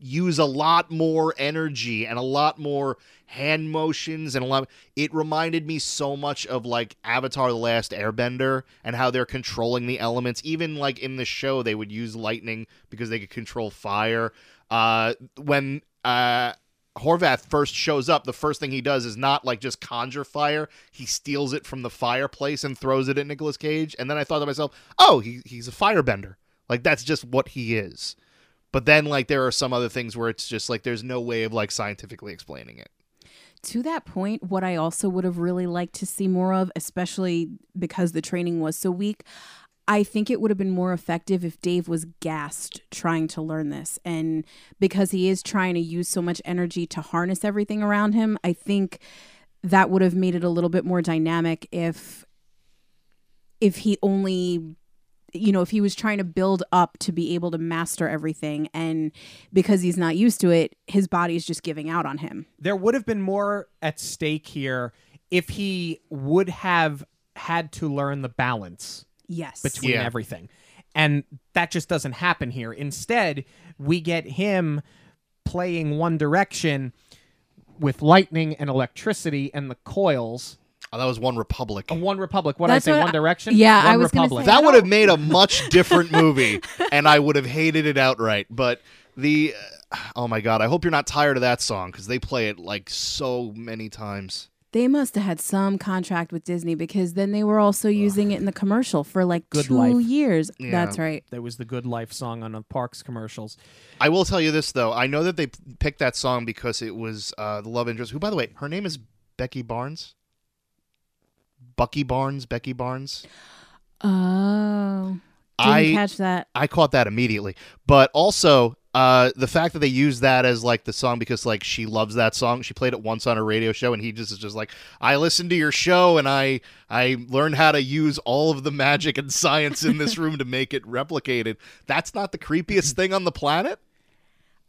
use a lot more energy and a lot more hand motions and a lot it reminded me so much of like Avatar the Last Airbender and how they're controlling the elements even like in the show they would use lightning because they could control fire uh when uh Horvath first shows up, the first thing he does is not like just conjure fire. He steals it from the fireplace and throws it at Nicolas Cage. And then I thought to myself, oh, he, he's a firebender. Like that's just what he is. But then like there are some other things where it's just like there's no way of like scientifically explaining it. To that point, what I also would have really liked to see more of, especially because the training was so weak, I think it would have been more effective if Dave was gassed trying to learn this. And because he is trying to use so much energy to harness everything around him, I think that would have made it a little bit more dynamic if if he only you know if he was trying to build up to be able to master everything and because he's not used to it his body's just giving out on him there would have been more at stake here if he would have had to learn the balance yes between Yeah. everything. And that just doesn't happen here. Instead, we get him playing One Direction with lightning and electricity and the coils. Oh, that was One Republic. A One Republic. What did I That's say? what One I- Direction? yeah, One I was gonna Republic. say- That would have made a much different movie, and I would have hated it outright. But the oh my god, I hope you're not tired of that song because they play it like so many times. they must have had some contract with disney because then they were also using it in the commercial for like Good two life. years Yeah. that's right There was the Good Life song on the Parks commercials. I will tell you this though, I know that they p- picked that song because it was uh, the love interest. Who, by the way, her name is Becky Barnes. Bucky Barnes, Becky Barnes. oh didn't I catch that I caught that immediately. But also, uh, the fact that they use that as like the song because like she loves that song. She played it once on a radio show, and he just is just like, I listened to your show, and I I learned how to use all of the magic and science in this room to make it replicated. That's not the creepiest thing on the planet.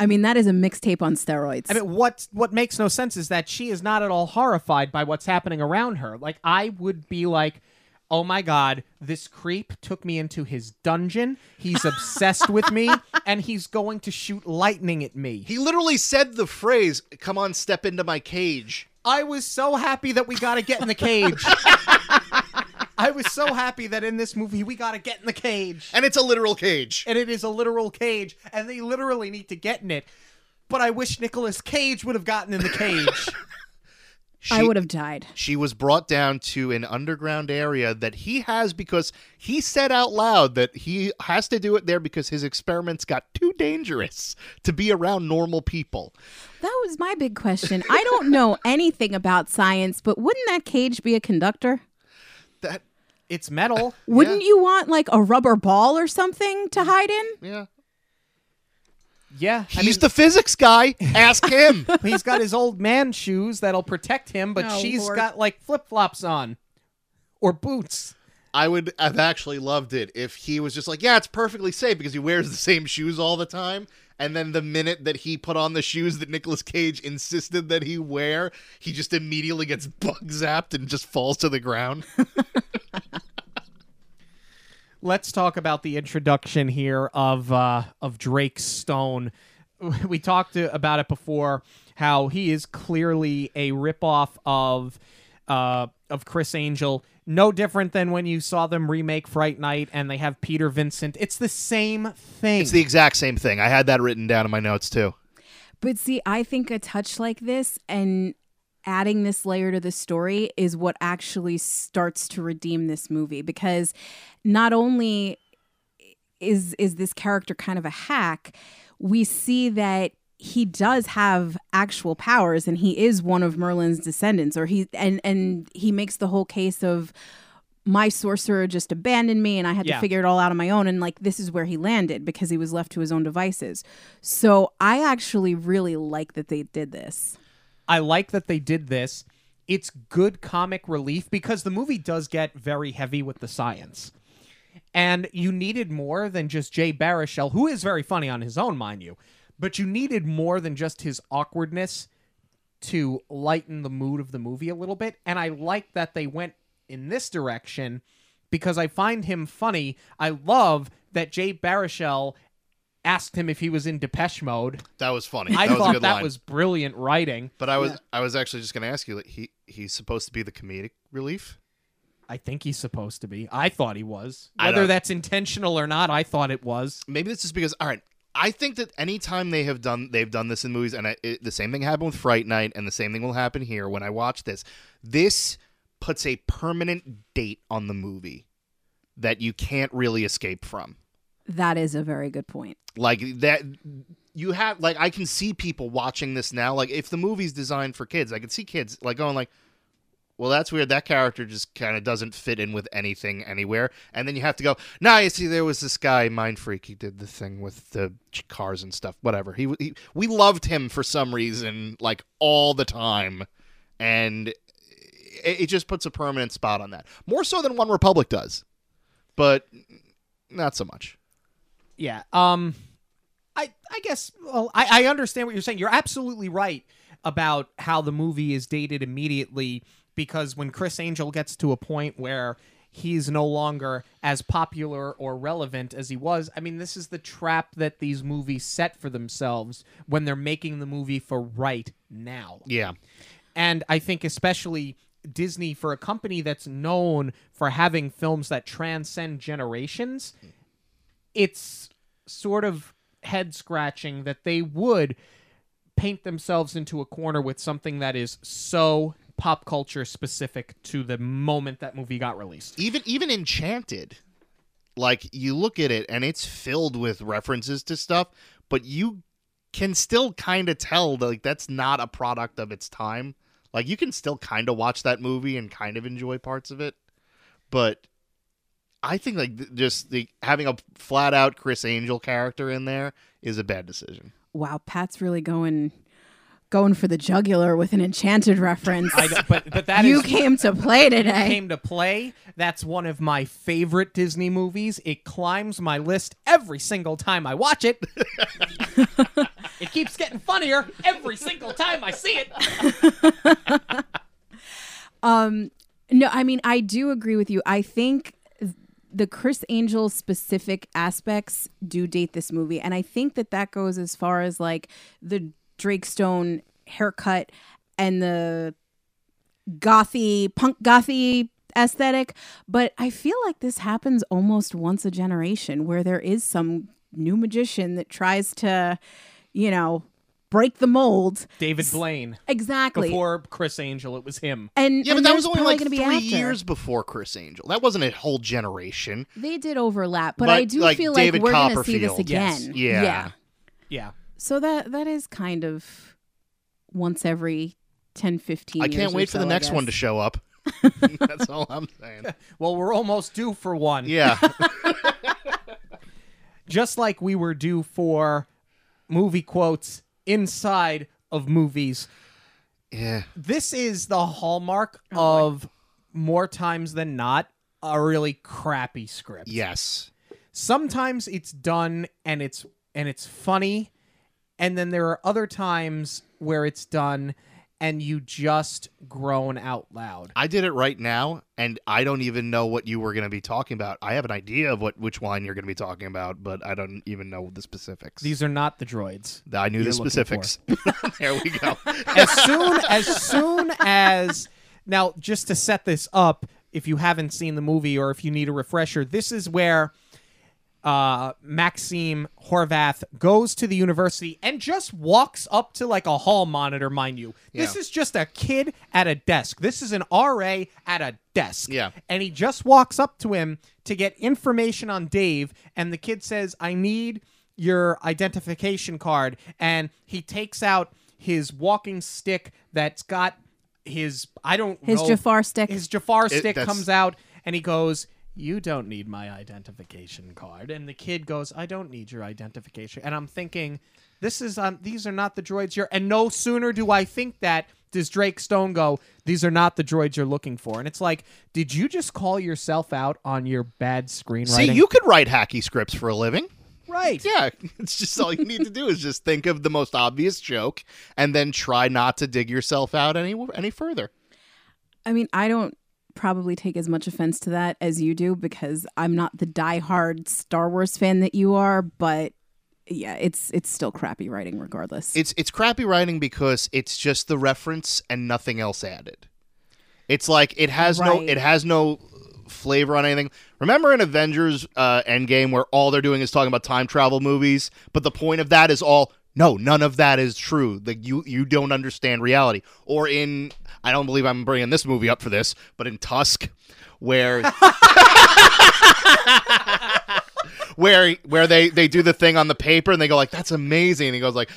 I mean that is a mixtape on steroids I mean, what what makes no sense is that she is not at all horrified by what's happening around her. Like I would be like, "Oh my god, this creep took me into his dungeon. He's obsessed with me, and he's going to shoot lightning at me." He literally said the phrase, "Come on, step into my cage." I was so happy that we got to get in the cage. I was so happy that in this movie we got to get in the cage. And it's a literal cage. and it is a literal cage, and they literally need to get in it. But I wish Nicolas Cage would have gotten in the cage. She, i would have died She was brought down to an underground area that he has because he said out loud that he has to do it there because his experiments got too dangerous to be around normal people. that was my big question i don't know anything about science but wouldn't that cage be a conductor That it's metal. wouldn't you want like a rubber ball or something to mm-hmm. hide in yeah. Yeah, I He's mean, the physics guy. Ask him. he's got his old man shoes that'll protect him, but Oh, she's Lord. got like flip flops on or boots. I would have actually loved it if he was just like, yeah, it's perfectly safe because he wears the same shoes all the time. And then the minute that he put on the shoes that Nicolas Cage insisted that he wear, he just immediately gets bug zapped and just falls to the ground. Let's talk about the introduction here of uh, of Drake Stone. We talked to, about it before. How he is clearly a ripoff of uh, of Criss Angel. No different than when you saw them remake Fright Night and they have Peter Vincent. It's the same thing. It's the exact same thing. I had that written down in my notes too. But see, I think a touch like this and adding this layer to the story is what actually starts to redeem this movie because not only is is this character kind of a hack, we see that he does have actual powers and he is one of Merlin's descendants or he and and he makes the whole case of my sorcerer just abandoned me and I had Yeah. to figure it all out on my own. And like, this is where he landed because he was left to his own devices. So I actually really like that they did this. I like that they did this. It's good comic relief because the movie does get very heavy with the science. And you needed more than just Jay Baruchel, who is very funny on his own, mind you. But you needed more than just his awkwardness to lighten the mood of the movie a little bit. And I like that they went in this direction because I find him funny. I love that Jay Baruchel asked him if he was in Depeche Mode. That was funny. I that was a thought good that line. was brilliant writing. But I was I was actually just going to ask you. Like, he he's supposed to be the comedic relief. I think he's supposed to be. I thought he was. I Whether don't- that's intentional or not, I thought it was. Maybe this is because all right. I think that anytime they have done they've done this in movies, and I, it, the same thing happened with Fright Night, and the same thing will happen here when I watch this. This puts a permanent date on the movie that you can't really escape from. That is a very good point. Like that, you have like I can see people watching this now. Like if the movie's designed for kids, I can see kids like going like, "Well, that's weird. That character just kind of doesn't fit in with anything anywhere." And then you have to go, "Nah, you see, there was this guy, Mind Freak. He did the thing with the cars and stuff. Whatever. He, he we loved him for some reason, like all the time, and it, it just puts a permanent spot on that. More so than One Republic does, but not so much." Yeah. Um I I guess well I, I understand what you're saying. You're absolutely right about how the movie is dated immediately because when Criss Angel gets to a point where he's no longer as popular or relevant as he was. I mean, this is the trap that these movies set for themselves when they're making the movie for right now. Yeah. And I think especially Disney for a company that's known for having films that transcend generations, it's sort of head scratching that they would paint themselves into a corner with something that is so pop culture specific to the moment that movie got released. even even enchanted like you look at it and it's filled with references to stuff but you can still kind of tell that like that's not a product of its time like you can still kind of watch that movie and kind of enjoy parts of it but i think like th- just the having a flat out criss angel character in there is a bad decision Wow, Pat's really going going for the jugular with an enchanted reference. I don't- but but that you is- came to play today. came to play. That's one of my favorite Disney movies. It climbs my list every single time I watch it. it keeps getting funnier every single time I see it. Um, no, I mean I do agree with you. I think th- the Criss Angel specific aspects do date this movie, and I think that that goes as far as like the Drake Stone haircut and the gothy punk gothy aesthetic. But I feel like this happens almost once a generation, where there is some new magician that tries to, you know, break the mold. David Blaine. Exactly. Before Criss Angel, it was him. and yeah but that was only like gonna be three after. years before criss angel that wasn't a whole generation They did overlap, but, But, I do like, feel David like we're going to see this Copperfield. Yes. again. Yeah. Yeah. So that that is kind of once every 10, 15 i can't or wait for the so, I next one to show up that's all i'm saying Well, we're almost due for one. yeah Just like we were due for movie quotes inside of movies. yeah This is the hallmark oh, of more times than not a really crappy script. yes sometimes it's done and it's and it's funny and then there are other times where it's done and you just groan out loud I did it right now, and I don't even know what you were going to be talking about. I have an idea of what which line you're going to be talking about, but I don't even know the specifics. these are not the droids I knew the specifics. there we go. as soon as soon as now just to set this up if you haven't seen the movie or if you need a refresher this is where uh, Maxim Horvath goes to the university and just walks up to like a hall monitor, mind you. This Yeah. is just a kid at a desk. This is an RA at a desk. Yeah. And he just walks up to him to get information on Dave, and the kid says, I need your identification card. And he takes out his walking stick that's got his, I don't His know. Jafar stick. His Jafar stick that's- comes out and he goes, You don't need my identification card. And the kid goes, I don't need your identification. And I'm thinking, this is um these are not the droids you're and no sooner do I think that does Drake Stone go, These are not the droids you're looking for. And it's like, did you just call yourself out on your bad screenwriting? See, you could write hacky scripts for a living. Right. Yeah, it's just all you need to do is just think of the most obvious joke and then try not to dig yourself out any any further. I mean, I don't probably take as much offense to that as you do because I'm not the diehard Star Wars fan that you are, but yeah, it's it's still crappy writing regardless. It's it's crappy writing because it's just the reference and nothing else added. It's like it has no it has no flavor on anything. Remember in Avengers uh, Endgame where all they're doing is talking about time travel movies, but the point of that is all no, none of that is true. Like you you don't understand reality. Or in I don't believe I'm bringing this movie up for this, but in Tusk where where where they they do the thing on the paper and they go like that's amazing and he goes like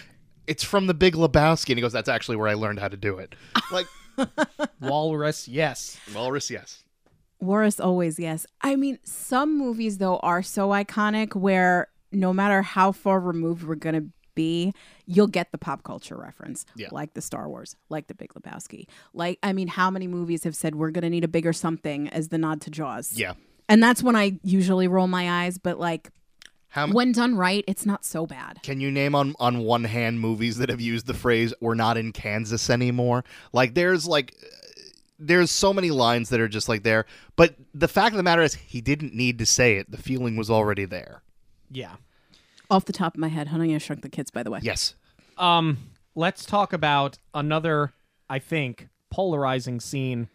it's from the Big Lebowski and he goes that's actually where I learned how to do it. Like Walrus, yes. Walrus, yes. Warris always, yes. I mean, some movies though are so iconic where no matter how far removed we're gonna be, you'll get the pop culture reference. Yeah. Like the Star Wars, like the Big Lebowski. Like I mean, how many movies have said we're gonna need a bigger something as the nod to Jaws? Yeah. And that's when I usually roll my eyes, but like How m- when done right, it's not so bad. can you name on on one hand movies that have used the phrase "we're not in Kansas anymore"? Like there's like there's so many lines that are just like there, but the fact of the matter is he didn't need to say it. The feeling was already there. Yeah. Off the top of my head, Honey, I Shrunk the Kids, by the way. Yes. Um, let's talk about another, I think, polarizing scene.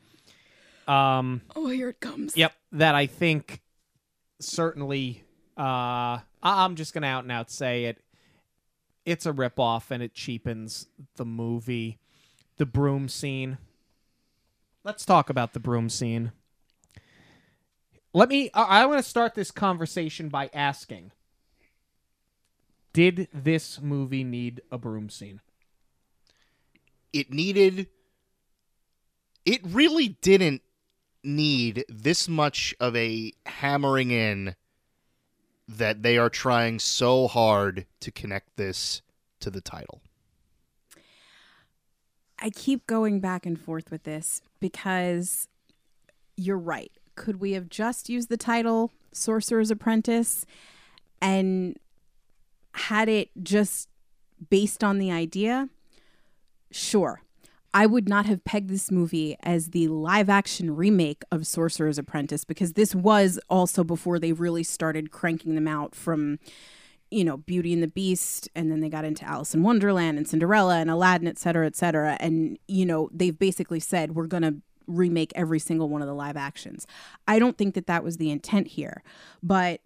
Um, Oh, here it comes. yep, that I think certainly. Uh, I- I'm just gonna out and out say it. It's a ripoff, and it cheapens the movie. The broom scene. Let's talk about the broom scene. Let me. I, I want to start this conversation by asking: Did this movie need a broom scene? it needed it really didn't need this much of a hammering in that they are trying so hard to connect this to the title. I keep going back and forth with this because you're right. Could we have just used the title Sorcerer's Apprentice and had it just based on the idea? Sure. I would not have pegged this movie as the live action remake of Sorcerer's Apprentice because this was also before they really started cranking them out from you know, Beauty and the Beast, and then they got into Alice in Wonderland and Cinderella and Aladdin, et cetera, et cetera. And, you know, they've basically said, we're going to remake every single one of the live actions. I don't think that that was the intent here. But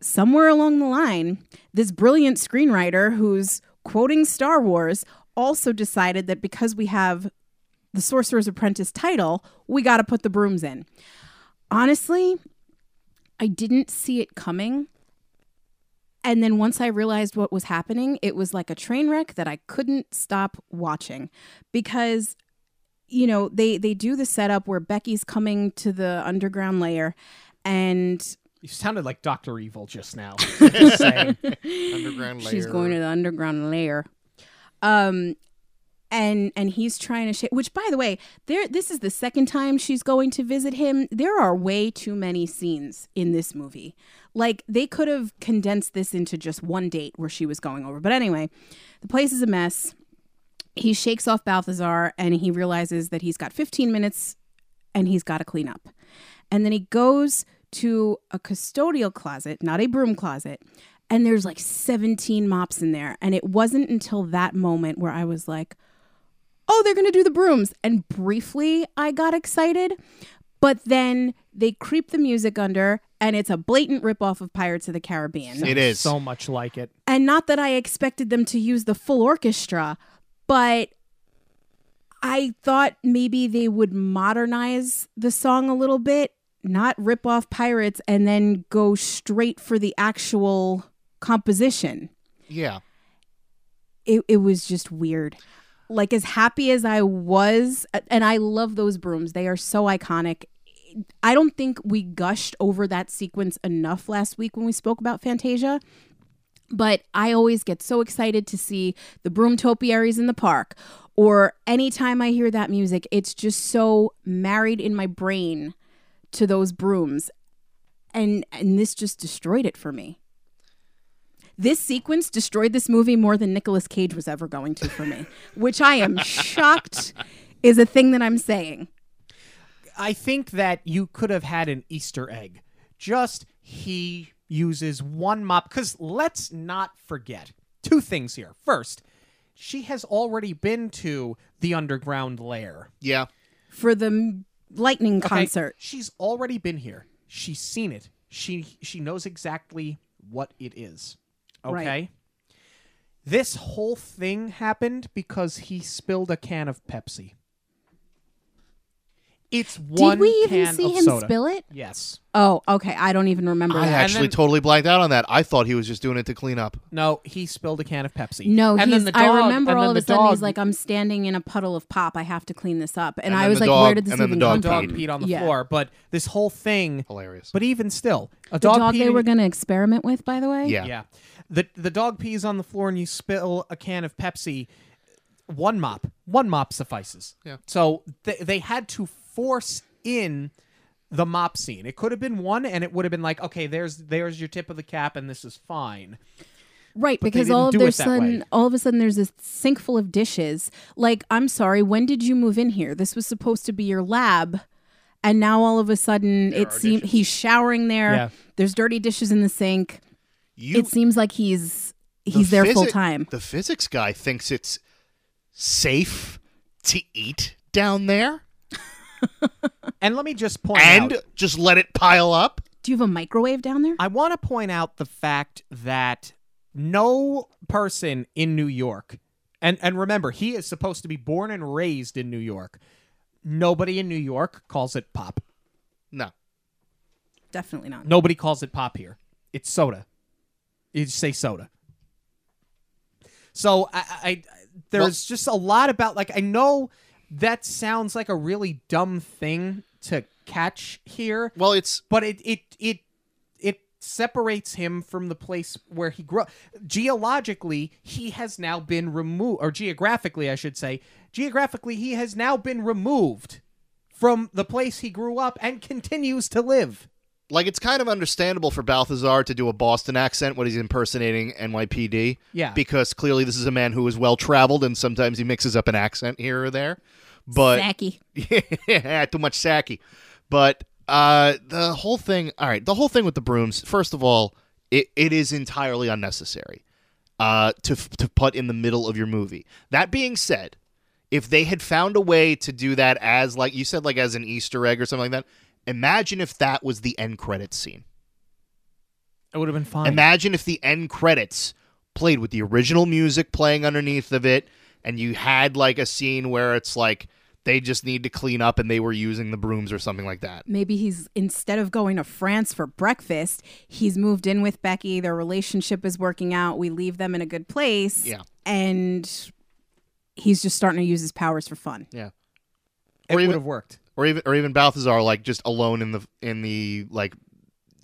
somewhere along the line, this brilliant screenwriter who's quoting Star Wars also decided that because we have the Sorcerer's Apprentice title, we got to put the brooms in. Honestly, I didn't see it coming. And then once I realized what was happening, it was like a train wreck that I couldn't stop watching because you know, they they do the setup where Becky's coming to the underground layer and You sounded like Doctor Evil just now. Just saying. Underground layer. she's going to the underground layer. Um and and he's trying to shake which by the way there this is the second time she's going to visit him there are way too many scenes in this movie like they could have condensed this into just one date where she was going over but anyway the place is a mess he shakes off balthazar and he realizes that he's got 15 minutes and he's got to clean up and then he goes to a custodial closet not a broom closet and there's like 17 mops in there and it wasn't until that moment where i was like oh, they're going to do the brooms. And briefly, I got excited. But then they creep the music under, and it's a blatant ripoff of Pirates of the Caribbean. It is. so much like it. And not that I expected them to use the full orchestra, but I thought maybe they would modernize the song a little bit, not rip off Pirates and then go straight for the actual composition Yeah. it, it was just weird. Like as happy as I was, and I love those brooms. They are so iconic. I don't think we gushed over that sequence enough last week when we spoke about Fantasia. But I always get so excited to see the broom topiaries in the park. Or anytime I hear that music, it's just so married in my brain to those brooms. And and this just destroyed it for me. This sequence destroyed this movie more than Nicolas Cage was ever going to for me, which I am shocked is a thing that I'm saying. I think that you could have had an Easter egg. Just he uses one mop. Because let's not forget two things here. First, she has already been to the underground lair. Yeah. For the m- lightning Okay? concert. She's already been here. She's seen it. She she knows exactly what it is. Okay. Right. This whole thing happened because he spilled a can of Pepsi. It's one Did we even can see him soda. spill it? Yes. Oh, okay. I don't even remember I that. actually then- totally blanked out on that. I thought he was just doing it to clean up. No, he spilled a can of Pepsi. No, and he's. then the dog, I remember and all then of the a sudden he's like, "I'm standing in a puddle of pop. I have to clean this up." And, And I was like, dog- "Where did this and then the even dog the come dog from?" peed on the Yeah. floor. But this whole thing, Hilarious. but even still, a The dog, dog they were going to experiment with, by the way. yeah. Yeah. The the dog pees on the floor and you spill a can of Pepsi. One mop, one mop suffices. Yeah. So th- they had to force in the mop scene. It could have been one, and it would have been like, okay, there's there's your tip of the cap, and this is fine. Right, But because all of do their it that sudden, all of a sudden, there's this sink full of dishes. Like, I'm sorry, when did you move in here? This was supposed to be your lab, and now all of a sudden, it seems he's showering there. Yeah. There's dirty dishes in the sink. You, it seems like he's the he's there physi- full time. The physics guy thinks it's safe to eat down there And let me just point and out, just let it pile up. Do you have a microwave down there? I want to point out the fact that no person in New York, and and remember, he is supposed to be born and raised in New York. Nobody in New York calls it pop. No. Definitely not. Nobody calls it pop here. It's soda. You just say soda. So I, I, I there's just a lot about like I know that sounds like a really dumb thing to catch here, Well, it's but it it it it separates him from the place where he grew up. Geologically, he has now been removed, or geographically, I should say, geographically, he has now been removed from the place he grew up and continues to live. Like it's kind of understandable for Balthazar to do a Boston accent when he's impersonating NYPD. Yeah. Because clearly this is a man who is well traveled and sometimes he mixes up an accent here or there. But Zacky. yeah, too much sacky. But uh, the whole thing, all right, the whole thing with the brooms. First of all, it, it is entirely unnecessary uh, to to put in the middle of your movie. That being said, if they had found a way to do that as like you said, like as an Easter egg or something like that, imagine if that was the end credits scene. It would have been fine. Imagine if the end credits played with the original music playing underneath of it, and you had like a scene where it's like they just need to clean up and they were using the brooms or something like that. Maybe he's instead of going to France for breakfast, he's moved in with Becky. Their relationship is working out. We leave them in a good place. Yeah. And he's just starting to use his powers for fun. Yeah. It would have worked. Or even or even Balthazar like just alone in the in the like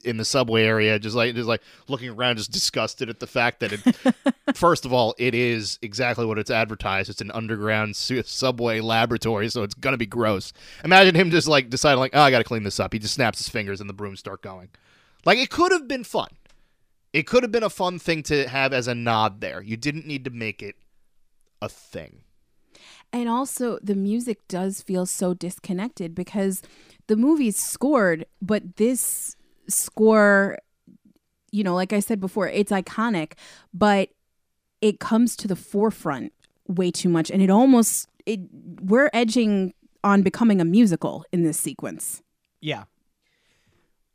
in the subway area, just like just like looking around, just disgusted at the fact that it. first of all, it is exactly what it's advertised. It's an underground su- subway laboratory, so it's gonna be gross. Imagine him just like deciding like, oh, I got to clean this up. He just snaps his fingers and the brooms start going. Like it could have been fun. It could have been a fun thing to have as a nod there. You didn't need to make it a thing. And also, the music does feel so disconnected because the movie's scored, but this score, you know, like I said before, it's iconic, but it comes to the forefront way too much. And it almost, it, we're edging on becoming a musical in this sequence. Yeah.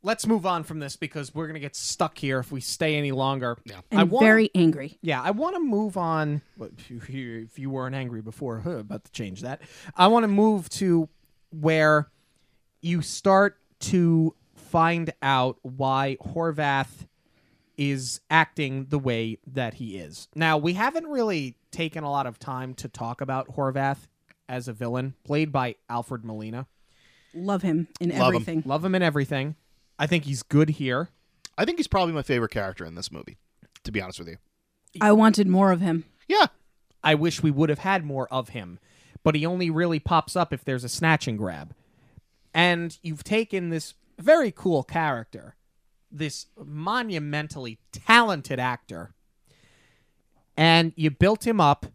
Let's move on from this because we're gonna get stuck here if we stay any longer. Yeah. And I wanna, very angry. Yeah, I want to move on. well, If you, if you weren't angry before, huh, about to change that. I want to move to where you start to find out why Horvath is acting the way that he is. Now, we haven't really taken a lot of time to talk about Horvath as a villain, played by Alfred Molina. Love him in Love him. everything. Love him in everything. I think he's good here. I think he's probably my favorite character in this movie. To be honest with you. I wanted more of him. Yeah. I wish we would have had more of him, but he only really pops up if there's a snatch and grab. And you've taken this very cool character, this monumentally talented actor, and you built him up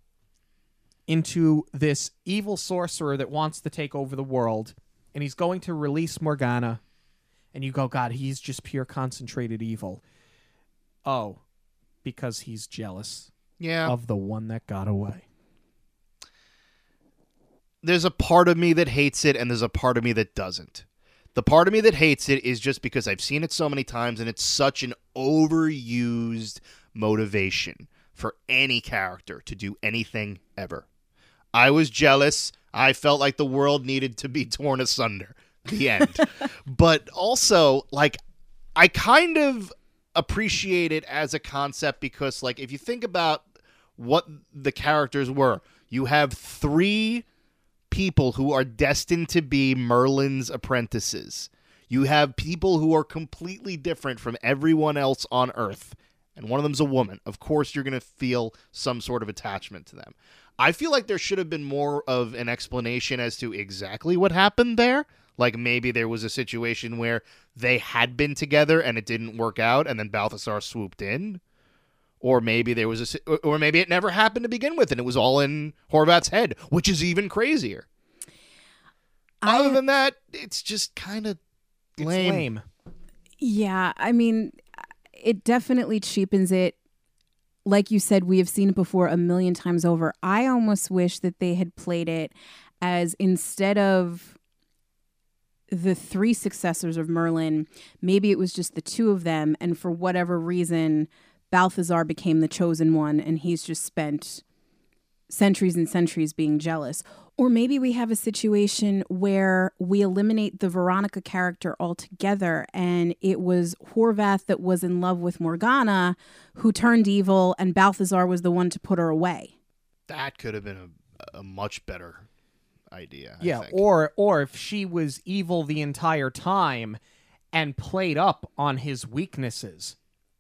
into this evil sorcerer that wants to take over the world, and he's going to release Morgana, and you go, God, he's just pure concentrated evil. Oh, because he's jealous Yeah. of the one that got away. there's a part of me that hates it and there's a part of me that doesn't. The part of me that hates it is just because I've seen it so many times and it's such an overused motivation for any character to do anything ever. I was jealous. I felt like the world needed to be torn asunder. The end. but also, like, I kind of appreciate it as a concept because, like, if you think about what the characters were, you have three people who are destined to be Merlin's apprentices. You have people who are completely different from everyone else on Earth, and one of them's a woman. Of course, you're going to feel some sort of attachment to them. I feel like there should have been more of an explanation as to exactly what happened there. Like maybe there was a situation where they had been together and it didn't work out, and then Balthazar swooped in. Or maybe there was a, or- or maybe it never happened to begin with, and it was all in Horvath's head, which is even crazier. I- Other than that, it's just kind of lame. lame. Yeah, I mean, it definitely cheapens it. Like you said, we have seen it before a million times over. I almost wish that they had played it as instead of the three successors of Merlin, maybe it was just the two of them. And for whatever reason, Balthazar became the chosen one and he's just spent centuries and centuries being jealous. Or maybe we have a situation where we eliminate the Veronica character altogether and it was Horvath that was in love with Morgana who turned evil and Balthazar was the one to put her away. That could have been a, a much better idea. I Yeah, think. or or if she was evil the entire time and played up on his weaknesses.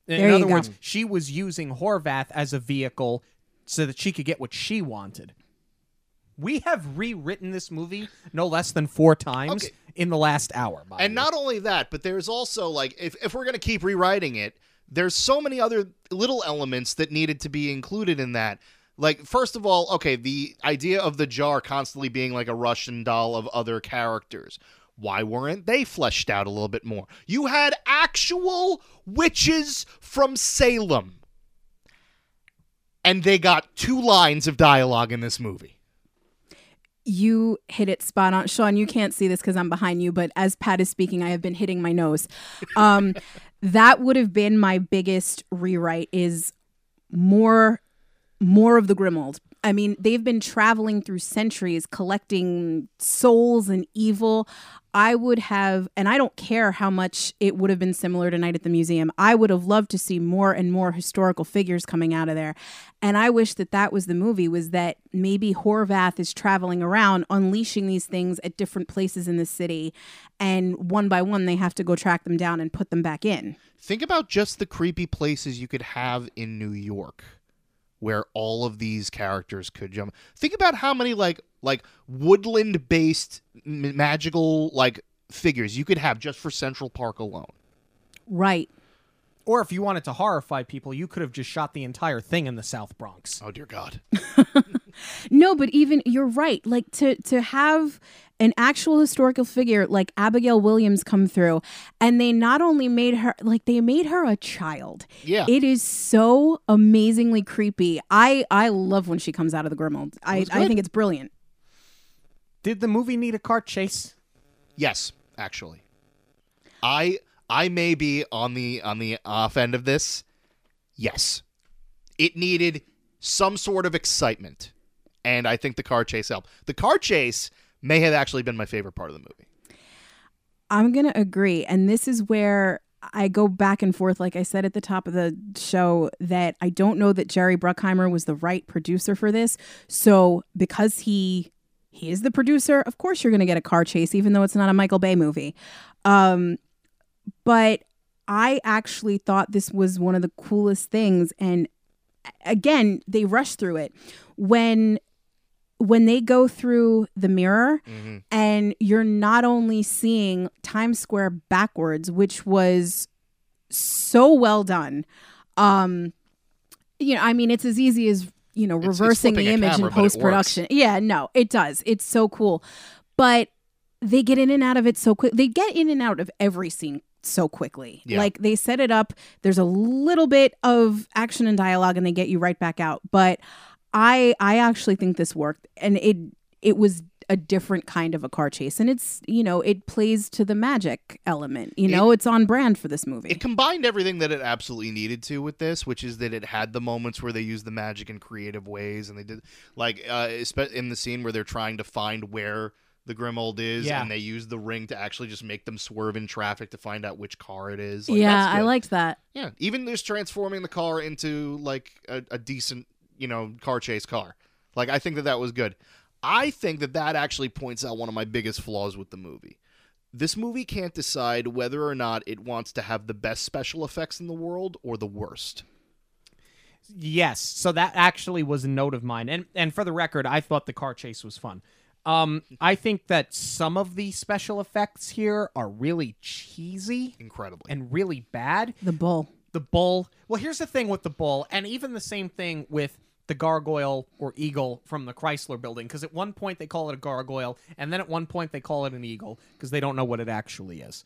In There other go. words, she was using Horvath as a vehicle so that she could get what she wanted. We have rewritten this movie no less than four times Okay. in the last hour. by And the not only that, but there's also like if if we're gonna keep rewriting it, there's so many other little elements that needed to be included in that. Like first of all, okay, the idea of the jar constantly being like a Russian doll of other characters. Why weren't they fleshed out a little bit more? You had actual witches from Salem. And they got two lines of dialogue in this movie. You hit it spot on. Sean, you can't see this because I'm behind you, but as Pat is speaking, I have been hitting my nose. Um, that would have been my biggest rewrite is more more of the Grimhold. I mean, they've been traveling through centuries collecting souls and evil. I would have, and I don't care how much it would have been similar to Night at the Museum. I would have loved to see more and more historical figures coming out of there. And I wish that that was the movie was that maybe Horvath is traveling around unleashing these things at different places in the city and one by one they have to go track them down and put them back in. Think about just the creepy places you could have in New York where all of these characters could jump. Think about how many like like woodland based magical like figures you could have just for Central Park alone. Right. or if you wanted to horrify people, you could have just shot the entire thing in the South Bronx. Oh dear god. No, but even you're right. Like to to have an actual historical figure like Abigail Williams come through, and they not only made her like they made her a child. Yeah. It is so amazingly creepy. I I love when she comes out of the Grimhold. I I think it's brilliant. Did the movie need a car chase? Yes, actually. I I may be on the on the off end of this. Yes. It needed some sort of excitement. And I think the car chase helped. The car chase may have actually been my favorite part of the movie. I'm going to agree. And this is where I go back and forth, like I said at the top of the show, that I don't know that Jerry Bruckheimer was the right producer for this. So because he he is the producer, of course you're going to get a car chase, even though it's not a Michael Bay movie. Um, but I actually thought this was one of the coolest things. And again, they rush through it when when they go through the mirror and you're not only seeing Times Square backwards, which was so well done. Um you know, I mean, it's as easy as you know it's reversing the image camera, in but it works. post production. Yeah, no, it does. It's so cool, but they get in and out of it so quick. They get in and out of every scene so quickly. Yeah. Like they set it up. There's a little bit of action and dialogue, and they get you right back out. But I, I actually think this worked, and it, it was a different kind of a car chase, and it's you know it plays to the magic element. You know, it's on brand for this movie. It combined everything that it absolutely needed to with this, which is that it had the moments where they used the magic in creative ways, and they did like uh, espe- in the scene where they're trying to find where the Grimhold is, Yeah. and they use the ring to actually just make them swerve in traffic to find out which car it is. Like, yeah, I liked that. Yeah, even just transforming the car into like a, a decent, you know, car chase car. Like I think that that was good. I think that that actually points out one of my biggest flaws with the movie. This movie can't decide whether or not it wants to have the best special effects in the world or the worst. Yes, so that actually was a note of mine, and and for the record, I thought the car chase was fun. Um, I think that some of the special effects here are really cheesy Incredibly. and really bad. The bull. The bull. Well, here's the thing with the bull, and even the same thing with the gargoyle or eagle from the Chrysler building, because at one point they call it a gargoyle, and then at one point they call it an eagle because they don't know what it actually is.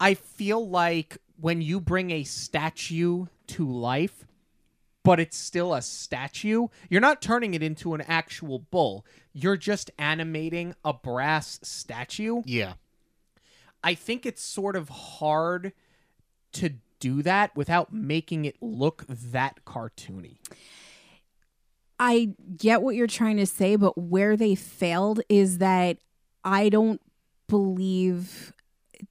I feel like when you bring a statue to life, but it's still a statue, you're not turning it into an actual bull. You're just animating a brass statue. yeah. I think it's sort of hard to do that without making it look that cartoony. I get what you're trying to say, but where they failed is that I don't believe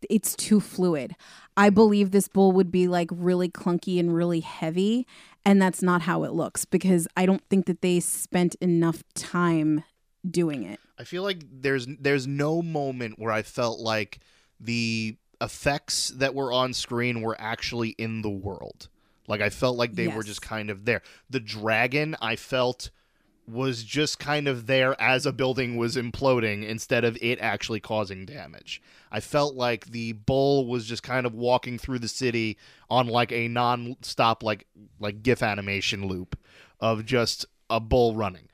it's too fluid. I believe this bull would be like really clunky and really heavy, and that's not how it looks because I don't think that they spent enough time doing it. I feel like there's there's no moment where I felt like the effects that were on screen were actually in the world. Like I felt like they were just kind of there. The dragon I felt was just kind of there as a building was imploding instead of it actually causing damage. I felt like the bull was just kind of walking through the city on like a non-stop like like gif animation loop of just a bull running.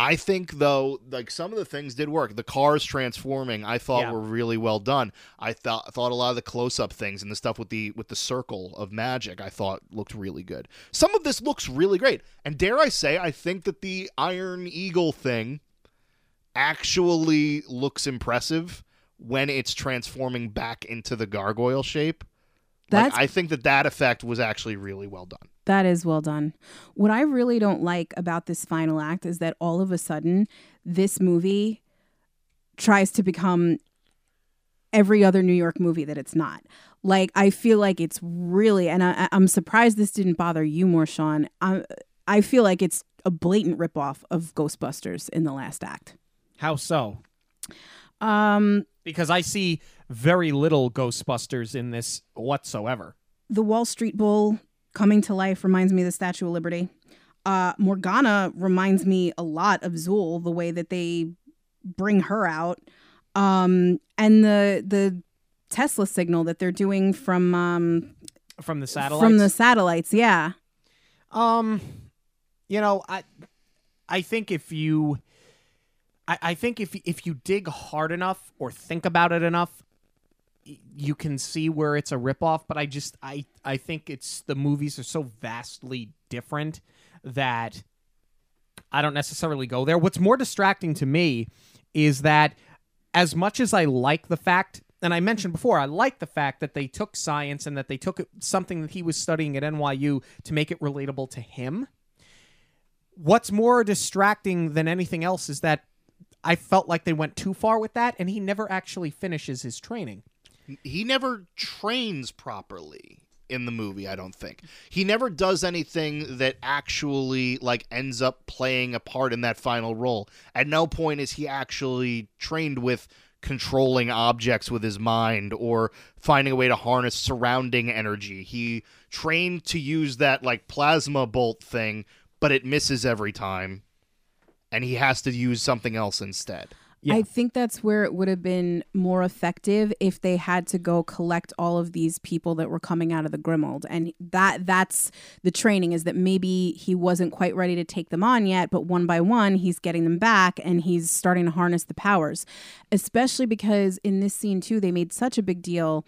I think though, like some of the things did work. The cars transforming, I thought Yeah. were really well done. I thought thought a lot of the close up things and the stuff with the with the circle of magic, I thought looked really good. Some of this looks really great, and dare I say, I think that the Iron Eagle thing actually looks impressive when it's transforming back into the gargoyle shape. Like, I think that that effect was actually really well done. That is well done. What I really don't like about this final act is that all of a sudden, this movie tries to become every other New York movie that it's not. Like, I feel like it's really, and I, I'm surprised this didn't bother you more, Sean. I, I feel like it's a blatant ripoff of Ghostbusters in the last act. How so? Um, Because I see very little Ghostbusters in this whatsoever. the Wall Street Bull coming to life reminds me of the Statue of Liberty. Uh, Morgana reminds me a lot of Zuul, the way that they bring her out, um, and the the Tesla signal that they're doing from um, From the satellites. from the satellites. Yeah, Um, you know, I, I think if you, I, I think if if you dig hard enough or think about it enough, y- you can see where it's a ripoff. But I just, I, I think it's the movies are so vastly different that I don't necessarily go there. What's more distracting to me is that as much as I like the fact, and I mentioned before, I like the fact that they took science and that they took something that he was studying at NYU to make it relatable to him. What's more distracting than anything else is that I felt like they went too far with that, and he never actually finishes his training. He never trains properly in the movie i don't think. He never does anything that actually like ends up playing a part in that final role. At no point is he actually trained with controlling objects with his mind or finding a way to harness surrounding energy. He trained to use that like plasma bolt thing but it misses every time and he has to use something else instead Yeah. I think that's where it would have been more effective if they had to go collect all of these people that were coming out of the Grimhold. And that that's the training is that maybe he wasn't quite ready to take them on yet, but one by one he's getting them back and he's starting to harness the powers. Especially because in this scene too, they made such a big deal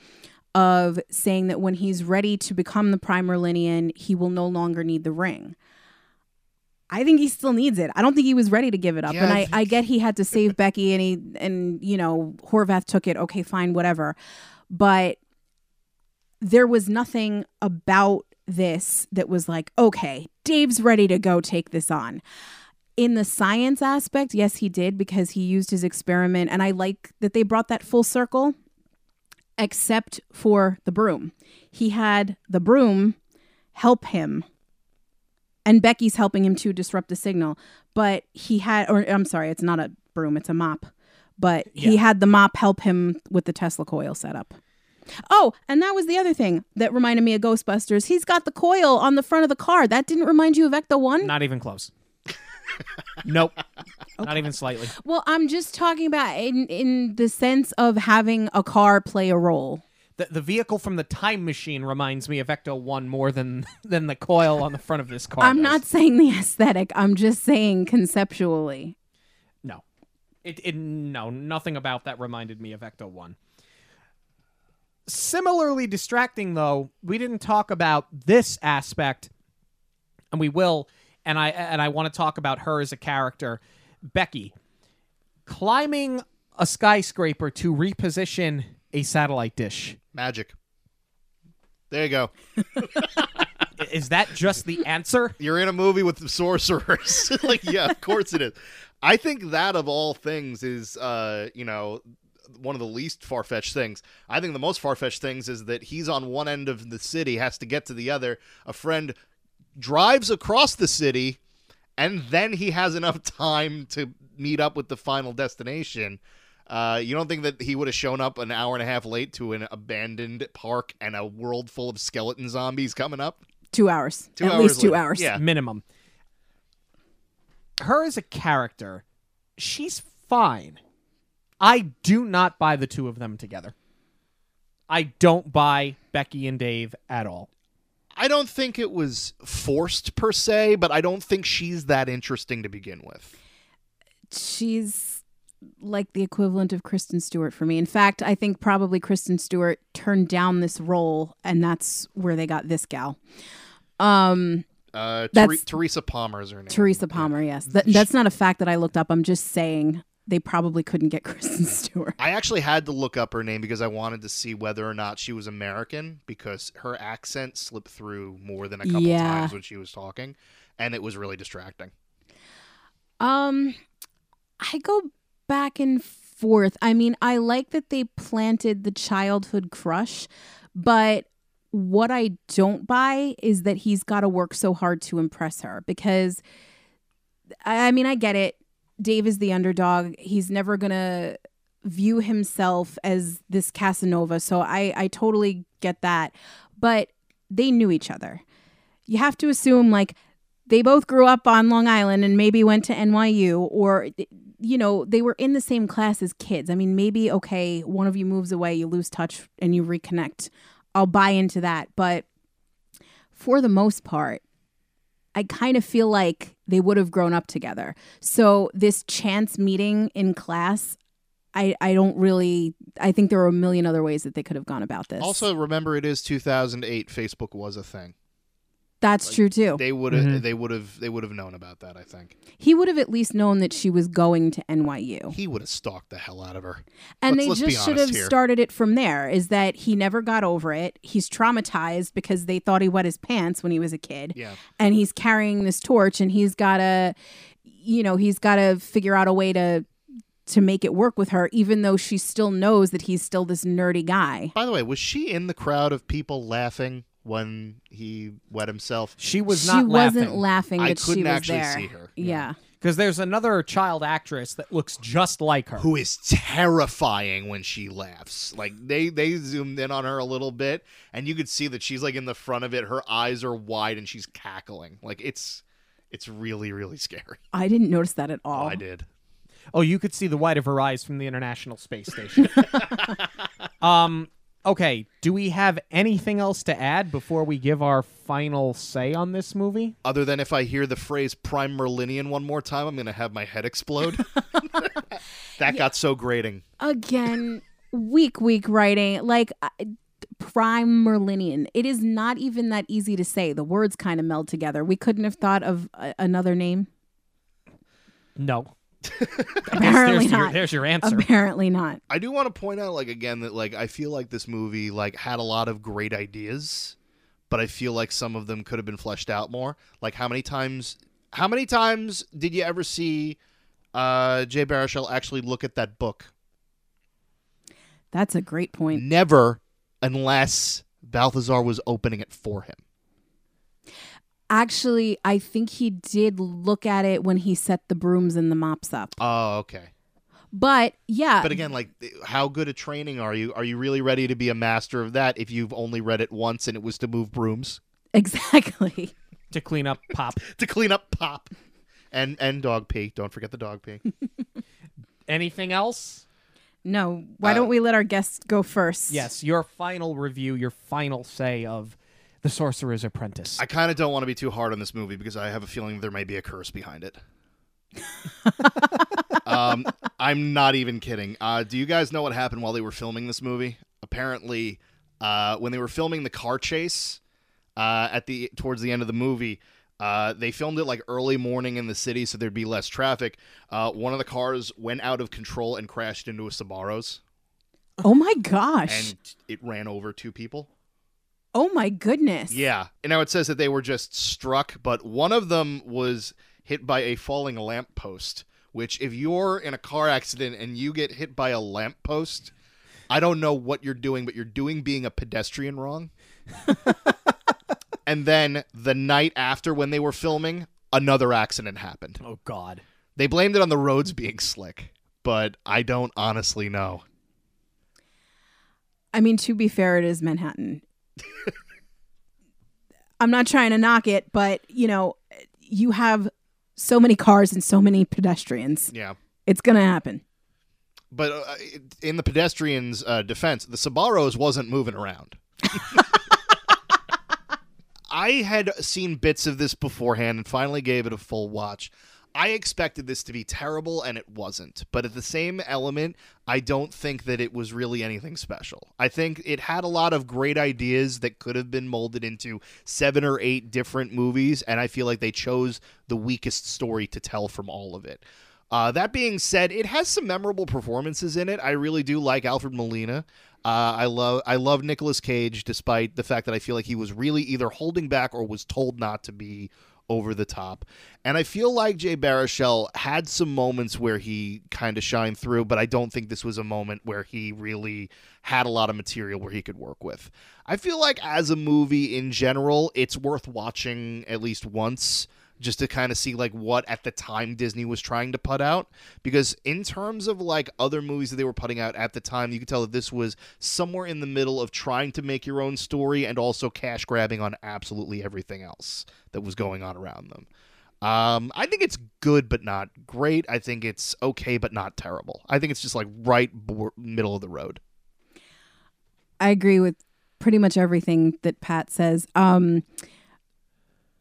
of saying that when he's ready to become the Prime Merlinian, he will no longer need the ring. I think he still needs it. I don't think he was ready to give it up. Yeah, and I I, I get he had to save Becky and he and you know, Horvath took it. Okay, fine, whatever. But there was nothing about this that was like, okay, Dave's ready to go take this on. In the science aspect, yes, he did because he used his experiment. And I like that they brought that full circle, except for the broom. He had the broom help him and Becky's helping him to disrupt the signal. But he had, or I'm sorry, it's not a broom, it's a mop. But he had the mop help him with the Tesla coil setup. Oh, and that was the other thing that reminded me of Ghostbusters. He's got the coil on the front of the car. That didn't remind you of Ecto 1? Not even close. nope. Not even slightly. Well, I'm just talking about in in the sense of having a car play a role. The, the vehicle from the time machine reminds me of Ecto 1 more than than the coil on the front of this car. I'm does. not saying the aesthetic. I'm just saying conceptually. No. It, it no, nothing about that reminded me of Ecto 1. Similarly distracting though, we didn't talk about this aspect and we will and I and I want to talk about her as a character, Becky climbing a skyscraper to reposition a satellite dish. Magic. There you go. Is that just the answer? You're in a movie with the sorcerers. like, yeah, of course it is. I think that of all things is, uh, you know, one of the least far fetched things. I think the most far fetched things is that he's on one end of the city, has to get to the other. A friend drives across the city, and then he has enough time to meet up with the final destination. Uh, you don't think that he would have shown up an hour and a half late to an abandoned park and a world full of skeleton zombies coming up? Two hours. Two At hours least two later. hours. Yeah. minimum. Her as a character, she's fine. I do not buy the two of them together. I don't buy Becky and Dave at all. I don't think it was forced per se, but I don't think she's that interesting to begin with. she's like the equivalent of Kristen Stewart for me. In fact, I think probably Kristen Stewart turned down this role, and that's where they got this gal. Um, Uh, That's- Ther- Teresa Palmer is her name. Teresa Palmer. Yes, that, that's not a fact that I looked up. I'm just saying they probably couldn't get Kristen Stewart. I actually had to look up her name because I wanted to see whether or not she was American because her accent slipped through more than a couple Yeah. times when she was talking, and it was really distracting. Um, I go back and forth. I mean, I like that they planted the childhood crush, but what I don't buy is that he's got to work so hard to impress her because I mean, I get it. Dave is the underdog. He's never going to view himself as this Casanova. So I I totally get that. But they knew each other. You have to assume like they both grew up on Long Island and maybe went to NYU or you know, they were in the same class as kids. I mean, maybe okay, one of you moves away, you lose touch and you reconnect. I'll buy into that, but for the most part, I kind of feel like they would have grown up together. So this chance meeting in class, I I don't really I think there are a million other ways that they could have gone about this. Also, remember it is 2008. Facebook was a thing. That's true too. They would have. Mhm. They would have. They would have known about that. I think he would have at least known that she was going to NYU. he would have stalked the hell out of her. And Let's- they let's just should have here. started it from there is that he never got over it. He's traumatized because they thought he wet his pants when he was a kid. Yeah. And he's carrying this torch and he's got to you know, he's got to figure out a way to to make it work with her even though she still knows that he's still this nerdy guy. By the way, was she in the crowd of people laughing when he wet himself? She was she not wasn't laughing laughing I that she couldn't was actually there. see her. Yeah. because there's another child actress that looks just like her. who is terrifying when she laughs. Like they they zoomed in on her a little bit, and you could see that she's like in the front of it. Her eyes are wide, and she's cackling. Like it's it's really really scary. I didn't notice that at Oh, all. I did. Oh, you could see the white of her eyes from the International Space Station. um, okay. Do we have anything else to add before we give our final say on this movie? Other than if I hear the phrase "prime Merlinian" one more time, I'm gonna have my head explode. that got so grating. Again, weak, weak writing. Like uh, prime Merlinian. It is not even that easy to say. The words kind of meld together. We couldn't have thought of a- another name. No. Apparently there's, your, not. there's your answer. Apparently not. I do want to point out, like again, that like I feel like this movie like had a lot of great ideas, but I feel like some of them could have been fleshed out more. Like how many times? How many times did you ever see uh, Jay Baruchel actually look at that book? That's a great point. Never, unless Balthazar was opening it for him. Actually, I think he did look at it when he set the brooms and the mops up. Oh, okay. But yeah, But again, like, how good a training are you? Are you really ready to be a master of that if you've only read it once and it was to move brooms, exactly. to clean up pop. to clean up pop, and and dog pee? Don't forget the dog pee. Anything else? No, why Uh, don't we let our guests go first? Yes, your final review, your final say of The Sorcerer's Apprentice. I kind of don't want to be too hard on this movie because I have a feeling there may be a curse behind it. um, I'm not even kidding. Uh, do you guys know what happened while they were filming this movie? Apparently, uh, when they were filming the car chase uh, at the towards the end of the movie, uh, they filmed it like early morning in the city, so there'd be less traffic. Uh, one of the cars went out of control and crashed into a Sbarro's, Oh my gosh. and it ran over two people. Oh my goodness. Yeah. And now it says that they were just struck, but one of them was hit by a falling lamppost, which if you're in a car accident and you get hit by a lamppost, I don't know what you're doing, but you're doing being a pedestrian wrong. and then the night after when they were filming, another accident happened. oh, God. They blamed it on the roads being slick, but I don't honestly know. I mean, to be fair, it is Manhattan. I'm not trying to knock it, but you know, you have so many cars and so many pedestrians. Yeah. It's gonna happen. But uh, in the pedestrians' uh, defense, the Sbarro's wasn't moving around. I had seen bits of this beforehand and finally gave it a full watch. I expected this to be terrible and it wasn't. But at the same element, I don't think that it was really anything special. I think it had a lot of great ideas that could have been molded into seven or eight different movies, and I feel like they chose the weakest story to tell from all of it. Uh, that being said, it has some memorable performances in it. I really do like Alfred Molina. Uh, I love I love Nicolas Cage, despite the fact that I feel like he was really either holding back or was told not to be over the top. And I feel like Jay Baruchel had some moments where he kind of shined through, but I don't think this was a moment where he really had a lot of material where he could work with. I feel like as a movie in general, it's worth watching at least once just to kind of see like what at the time Disney was trying to put out because in terms of like other movies that they were putting out at the time you could tell that this was somewhere in the middle of trying to make your own story and also cash grabbing on absolutely everything else that was going on around them. Um, I think it's good but not great. I think it's okay but not terrible. I think it's just like right bo- middle of the road. I agree with pretty much everything that Pat says. Um,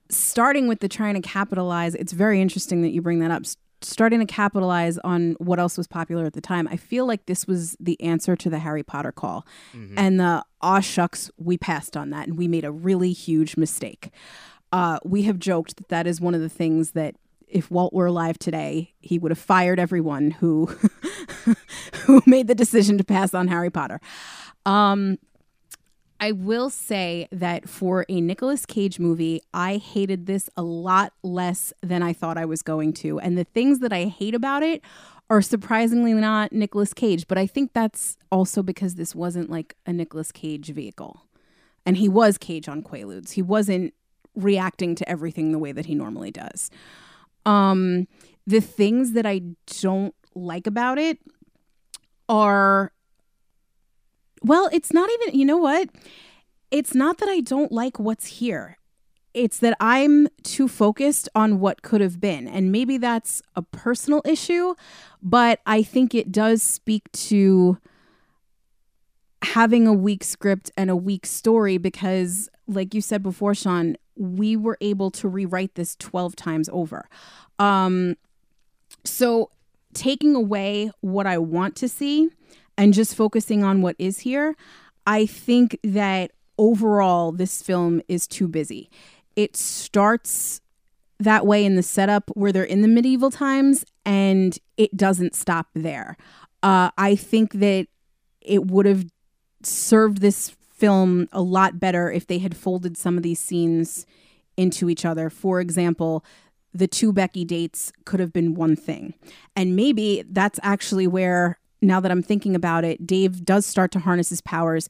starting with the trying to capitalize, it's very interesting that you bring that up. Starting to capitalize on what else was popular at the time, I feel like this was the answer to the Harry Potter call. And the aw shucks, we passed on that and we made a really huge mistake. Uh, we have joked that that is one of the things that if Walt were alive today, he would have fired everyone who who made the decision to pass on Harry Potter. Um, I will say that for a Nicolas Cage movie, I hated this a lot less than I thought I was going to. And the things that I hate about it are surprisingly not Nicolas Cage, but I think that's also because this wasn't like a Nicolas Cage vehicle. And he was Cage on Quaaludes. He wasn't reacting to everything the way that he normally does. Um, the things that I don't like about it are well, it's not even, you know what? It's not that I don't like what's here. it's that I'm too focused on what could have been. And maybe that's a personal issue, but I think it does speak to having a weak script and a weak story because, like you said before, Sean, we were able to rewrite this 12 times over. Um, so, taking away what I want to see and just focusing on what is here, I think that overall this film is too busy. It starts that way in the setup where they're in the medieval times and it doesn't stop there. Uh, I think that it would have served this film a lot better if they had folded some of these scenes into each other. For example, the two Becky dates could have been one thing. And maybe that's actually where, now that I'm thinking about it, Dave does start to harness his powers.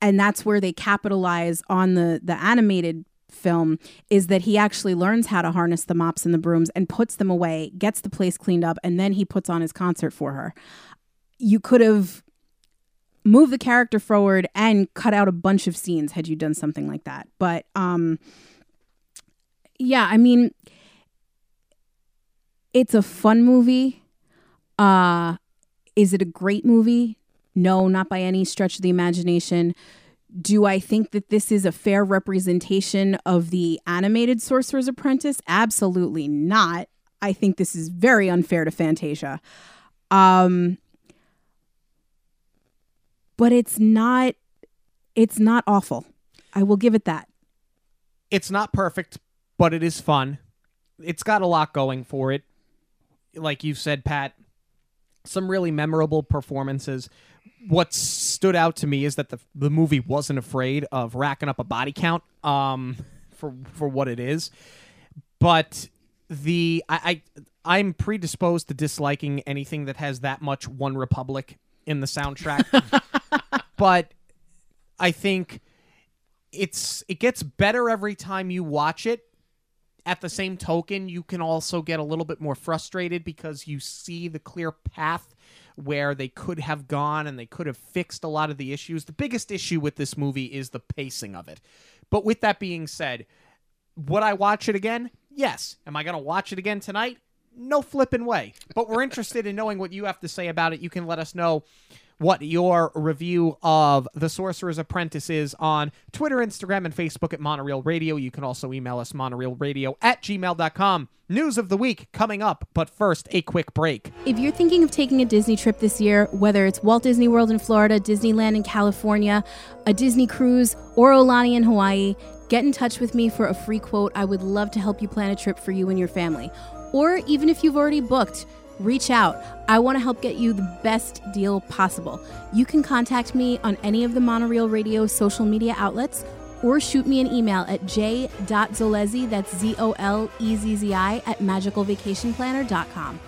And that's where they capitalize on the the animated film is that he actually learns how to harness the mops and the brooms and puts them away, gets the place cleaned up, and then he puts on his concert for her. You could have moved the character forward and cut out a bunch of scenes had you done something like that. But um yeah, I mean it's a fun movie. Uh is it a great movie? No, not by any stretch of the imagination. Do I think that this is a fair representation of the animated Sorcerer's Apprentice? Absolutely not. I think this is very unfair to Fantasia. Um, but it's not it's not awful. I will give it that. It's not perfect, but it is fun. It's got a lot going for it. Like you said, Pat, some really memorable performances. What stood out to me is that the the movie wasn't afraid of racking up a body count um, for for what it is, but the I, I I'm predisposed to disliking anything that has that much One Republic in the soundtrack, but I think it's it gets better every time you watch it at the same token, you can also get a little bit more frustrated because you see the clear path where they could have gone and they could have fixed a lot of the issues. The biggest issue with this movie is the pacing of it. But with that being said, would I watch it again? Yes. Am I going to watch it again tonight? No flipping way. But we're interested in knowing what you have to say about it. You can let us know what your review of The Sorcerer's Apprentice is on Twitter, Instagram, and Facebook at Monorail Radio. You can also email us monorailradio at gmail.com. News of the week coming up, but first, a quick break. If you're thinking of taking a Disney trip this year, whether it's Walt Disney World in Florida, Disneyland in California, a Disney cruise, or Aulani in Hawaii, get in touch with me for a free quote. I would love to help you plan a trip for you and your family. Or even if you've already booked, reach out. I want to help get you the best deal possible. You can contact me on any of the Monorail Radio social media outlets or shoot me an email at j.zolezzi, that's Z O L E Z Z I, at magicalvacationplanner.com.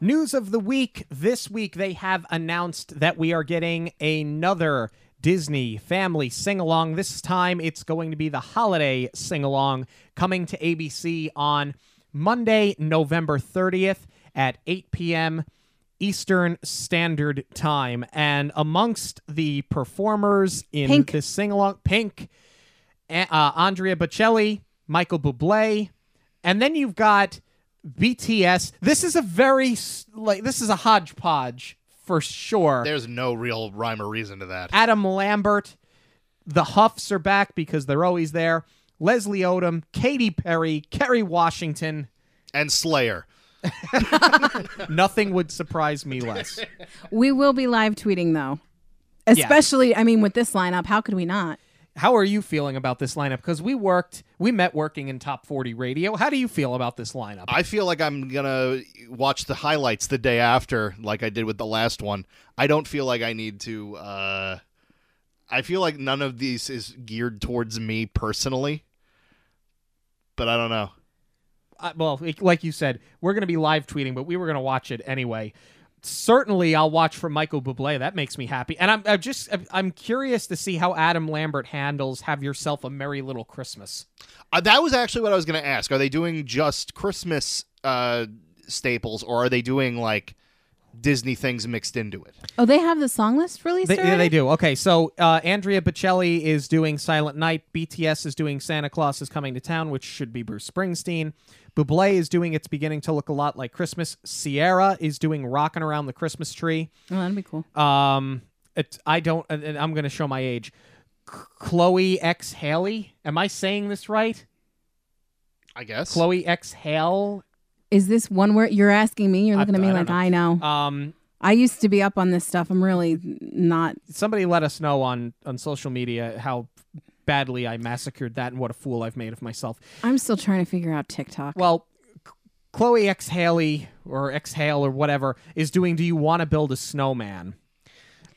News of the week. This week, they have announced that we are getting another Disney family sing along. This time, it's going to be the holiday sing along coming to ABC on Monday, November 30th at 8 p.m. Eastern Standard Time. And amongst the performers in Pink. this sing along, Pink, uh, Andrea Bocelli, Michael Bublé, and then you've got BTS. This is a very like this is a hodgepodge for sure. There's no real rhyme or reason to that. Adam Lambert, the Huffs are back because they're always there. Leslie Odom, Katy Perry, Kerry Washington. And Slayer. Nothing would surprise me less. We will be live tweeting though. Especially, I mean, with this lineup, how could we not? How are you feeling about this lineup? Because we worked, we met working in Top 40 Radio. How do you feel about this lineup? I feel like I'm gonna watch the highlights the day after, like I did with the last one. I don't feel like I need to. uh I feel like none of these is geared towards me personally, but I don't know. uh, well, like- you said, we're going to be live tweeting, but we were going to watch it anyway. Certainly, I'll watch for Michael Bublé. That makes me happy, and I'm, I'm just I'm- curious to see how Adam Lambert handles "Have Yourself a Merry Little Christmas." Uh, that was actually what I was gonna ask. Are they doing just Christmas uh staples, or are they doing like Disney things mixed into it. Oh, they have the song list released They, yeah, they do. Okay, so uh, Andrea Bocelli is doing Silent Night. BTS is doing Santa Claus is Coming to Town, which should be Bruce Springsteen. Bublé is doing It's Beginning to Look a Lot Like Christmas. Ciara is doing Rocking Around the Christmas Tree. Oh, that'd be cool. Um, it, I don't, and and I'm going to show my age. Chloe X Haley. Am I saying this right? I guess. Chloe X Hale. Is this one word you're asking me? You're I- looking at me I like know. I know. Um, I used to be up on this stuff. I'm really not. somebody let us know on on social media how badly I massacred that and what a fool I've made of myself. I'm still trying to figure out TikTok. Well, Chloe X Haley or X Hale or whatever is doing. Do you want to build a snowman?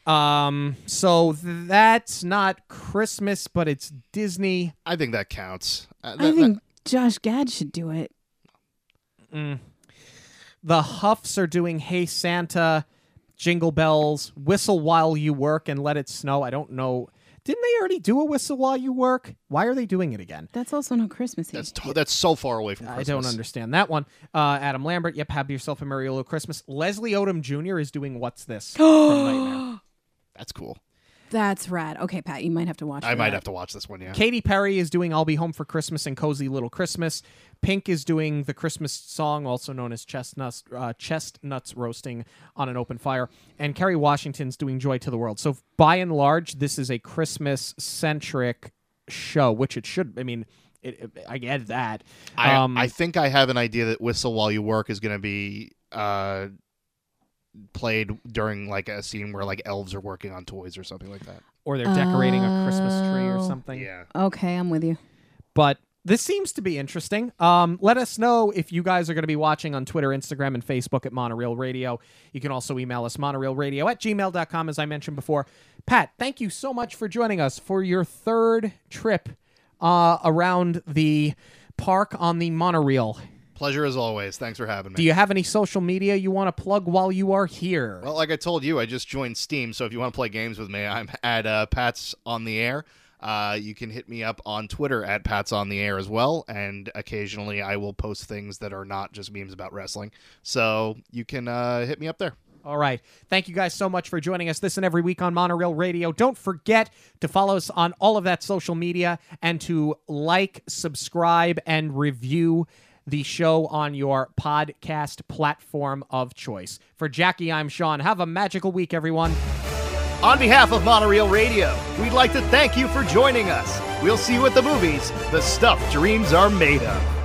Um, so that's not Christmas, but it's Disney. I think that counts. Uh, I that- think Josh Gad should do it. Mm. The Huffs are doing Hey Santa, Jingle Bells, Whistle While You Work, and Let It Snow. I don't know. Didn't they already do a Whistle While You Work? Why are they doing it again? That's also not Christmassy. that's to- that's so far away from Christmas. I don't understand that one. Uh, Adam Lambert, yep, have yourself a Merry Little Christmas. Leslie Odom Jr. is doing What's This from Nightmare. That's cool. That's rad. Okay, Pat, you might have to watch. I for might that. have to watch this one. Yeah. Katy Perry is doing I'll Be Home for Christmas and Cozy Little Christmas. Pink is doing the Christmas song, also known as Chestnuts, uh, Chestnuts Roasting on an Open Fire. And Kerry Washington's doing Joy to the World. So by and large, this is a Christmas centric show, which it should. I mean, it, it- I get that. I, um, I think I have an idea that "Whistle While You Work" is going to be uh, played during like a scene where like elves are working on toys or something like that. or they're decorating a Christmas tree or Oh. something. Yeah. Okay, I'm with you. but this seems to be interesting. Um, let us know if you guys are going to be watching on Twitter, Instagram, and Facebook at Monorail Radio. You can also email us monorailradio at gmail.com, as I mentioned before. Pat, thank you so much for joining us for your third trip uh, around the park on the monorail. Pleasure as always. Thanks for having me. Do you have any social media you want to plug while you are here? Well, like I told you, I just joined Steam, so if you want to play games with me, I'm at uh, Pat's on the air. Uh, you can hit me up on Twitter at Pat's on the air as well, and occasionally I will post things that are not just memes about wrestling. So you can uh, hit me up there. All right. Thank you guys so much for joining us this and every week on Monorail Radio. Don't forget to follow us on all of that social media and to like, subscribe, and review the show on your podcast platform of choice. For Jackie, I'm Sean. Have a magical week, everyone. On behalf of Monorail Radio, we'd like to thank you for joining us. We'll see you at the movies, the stuff dreams are made of.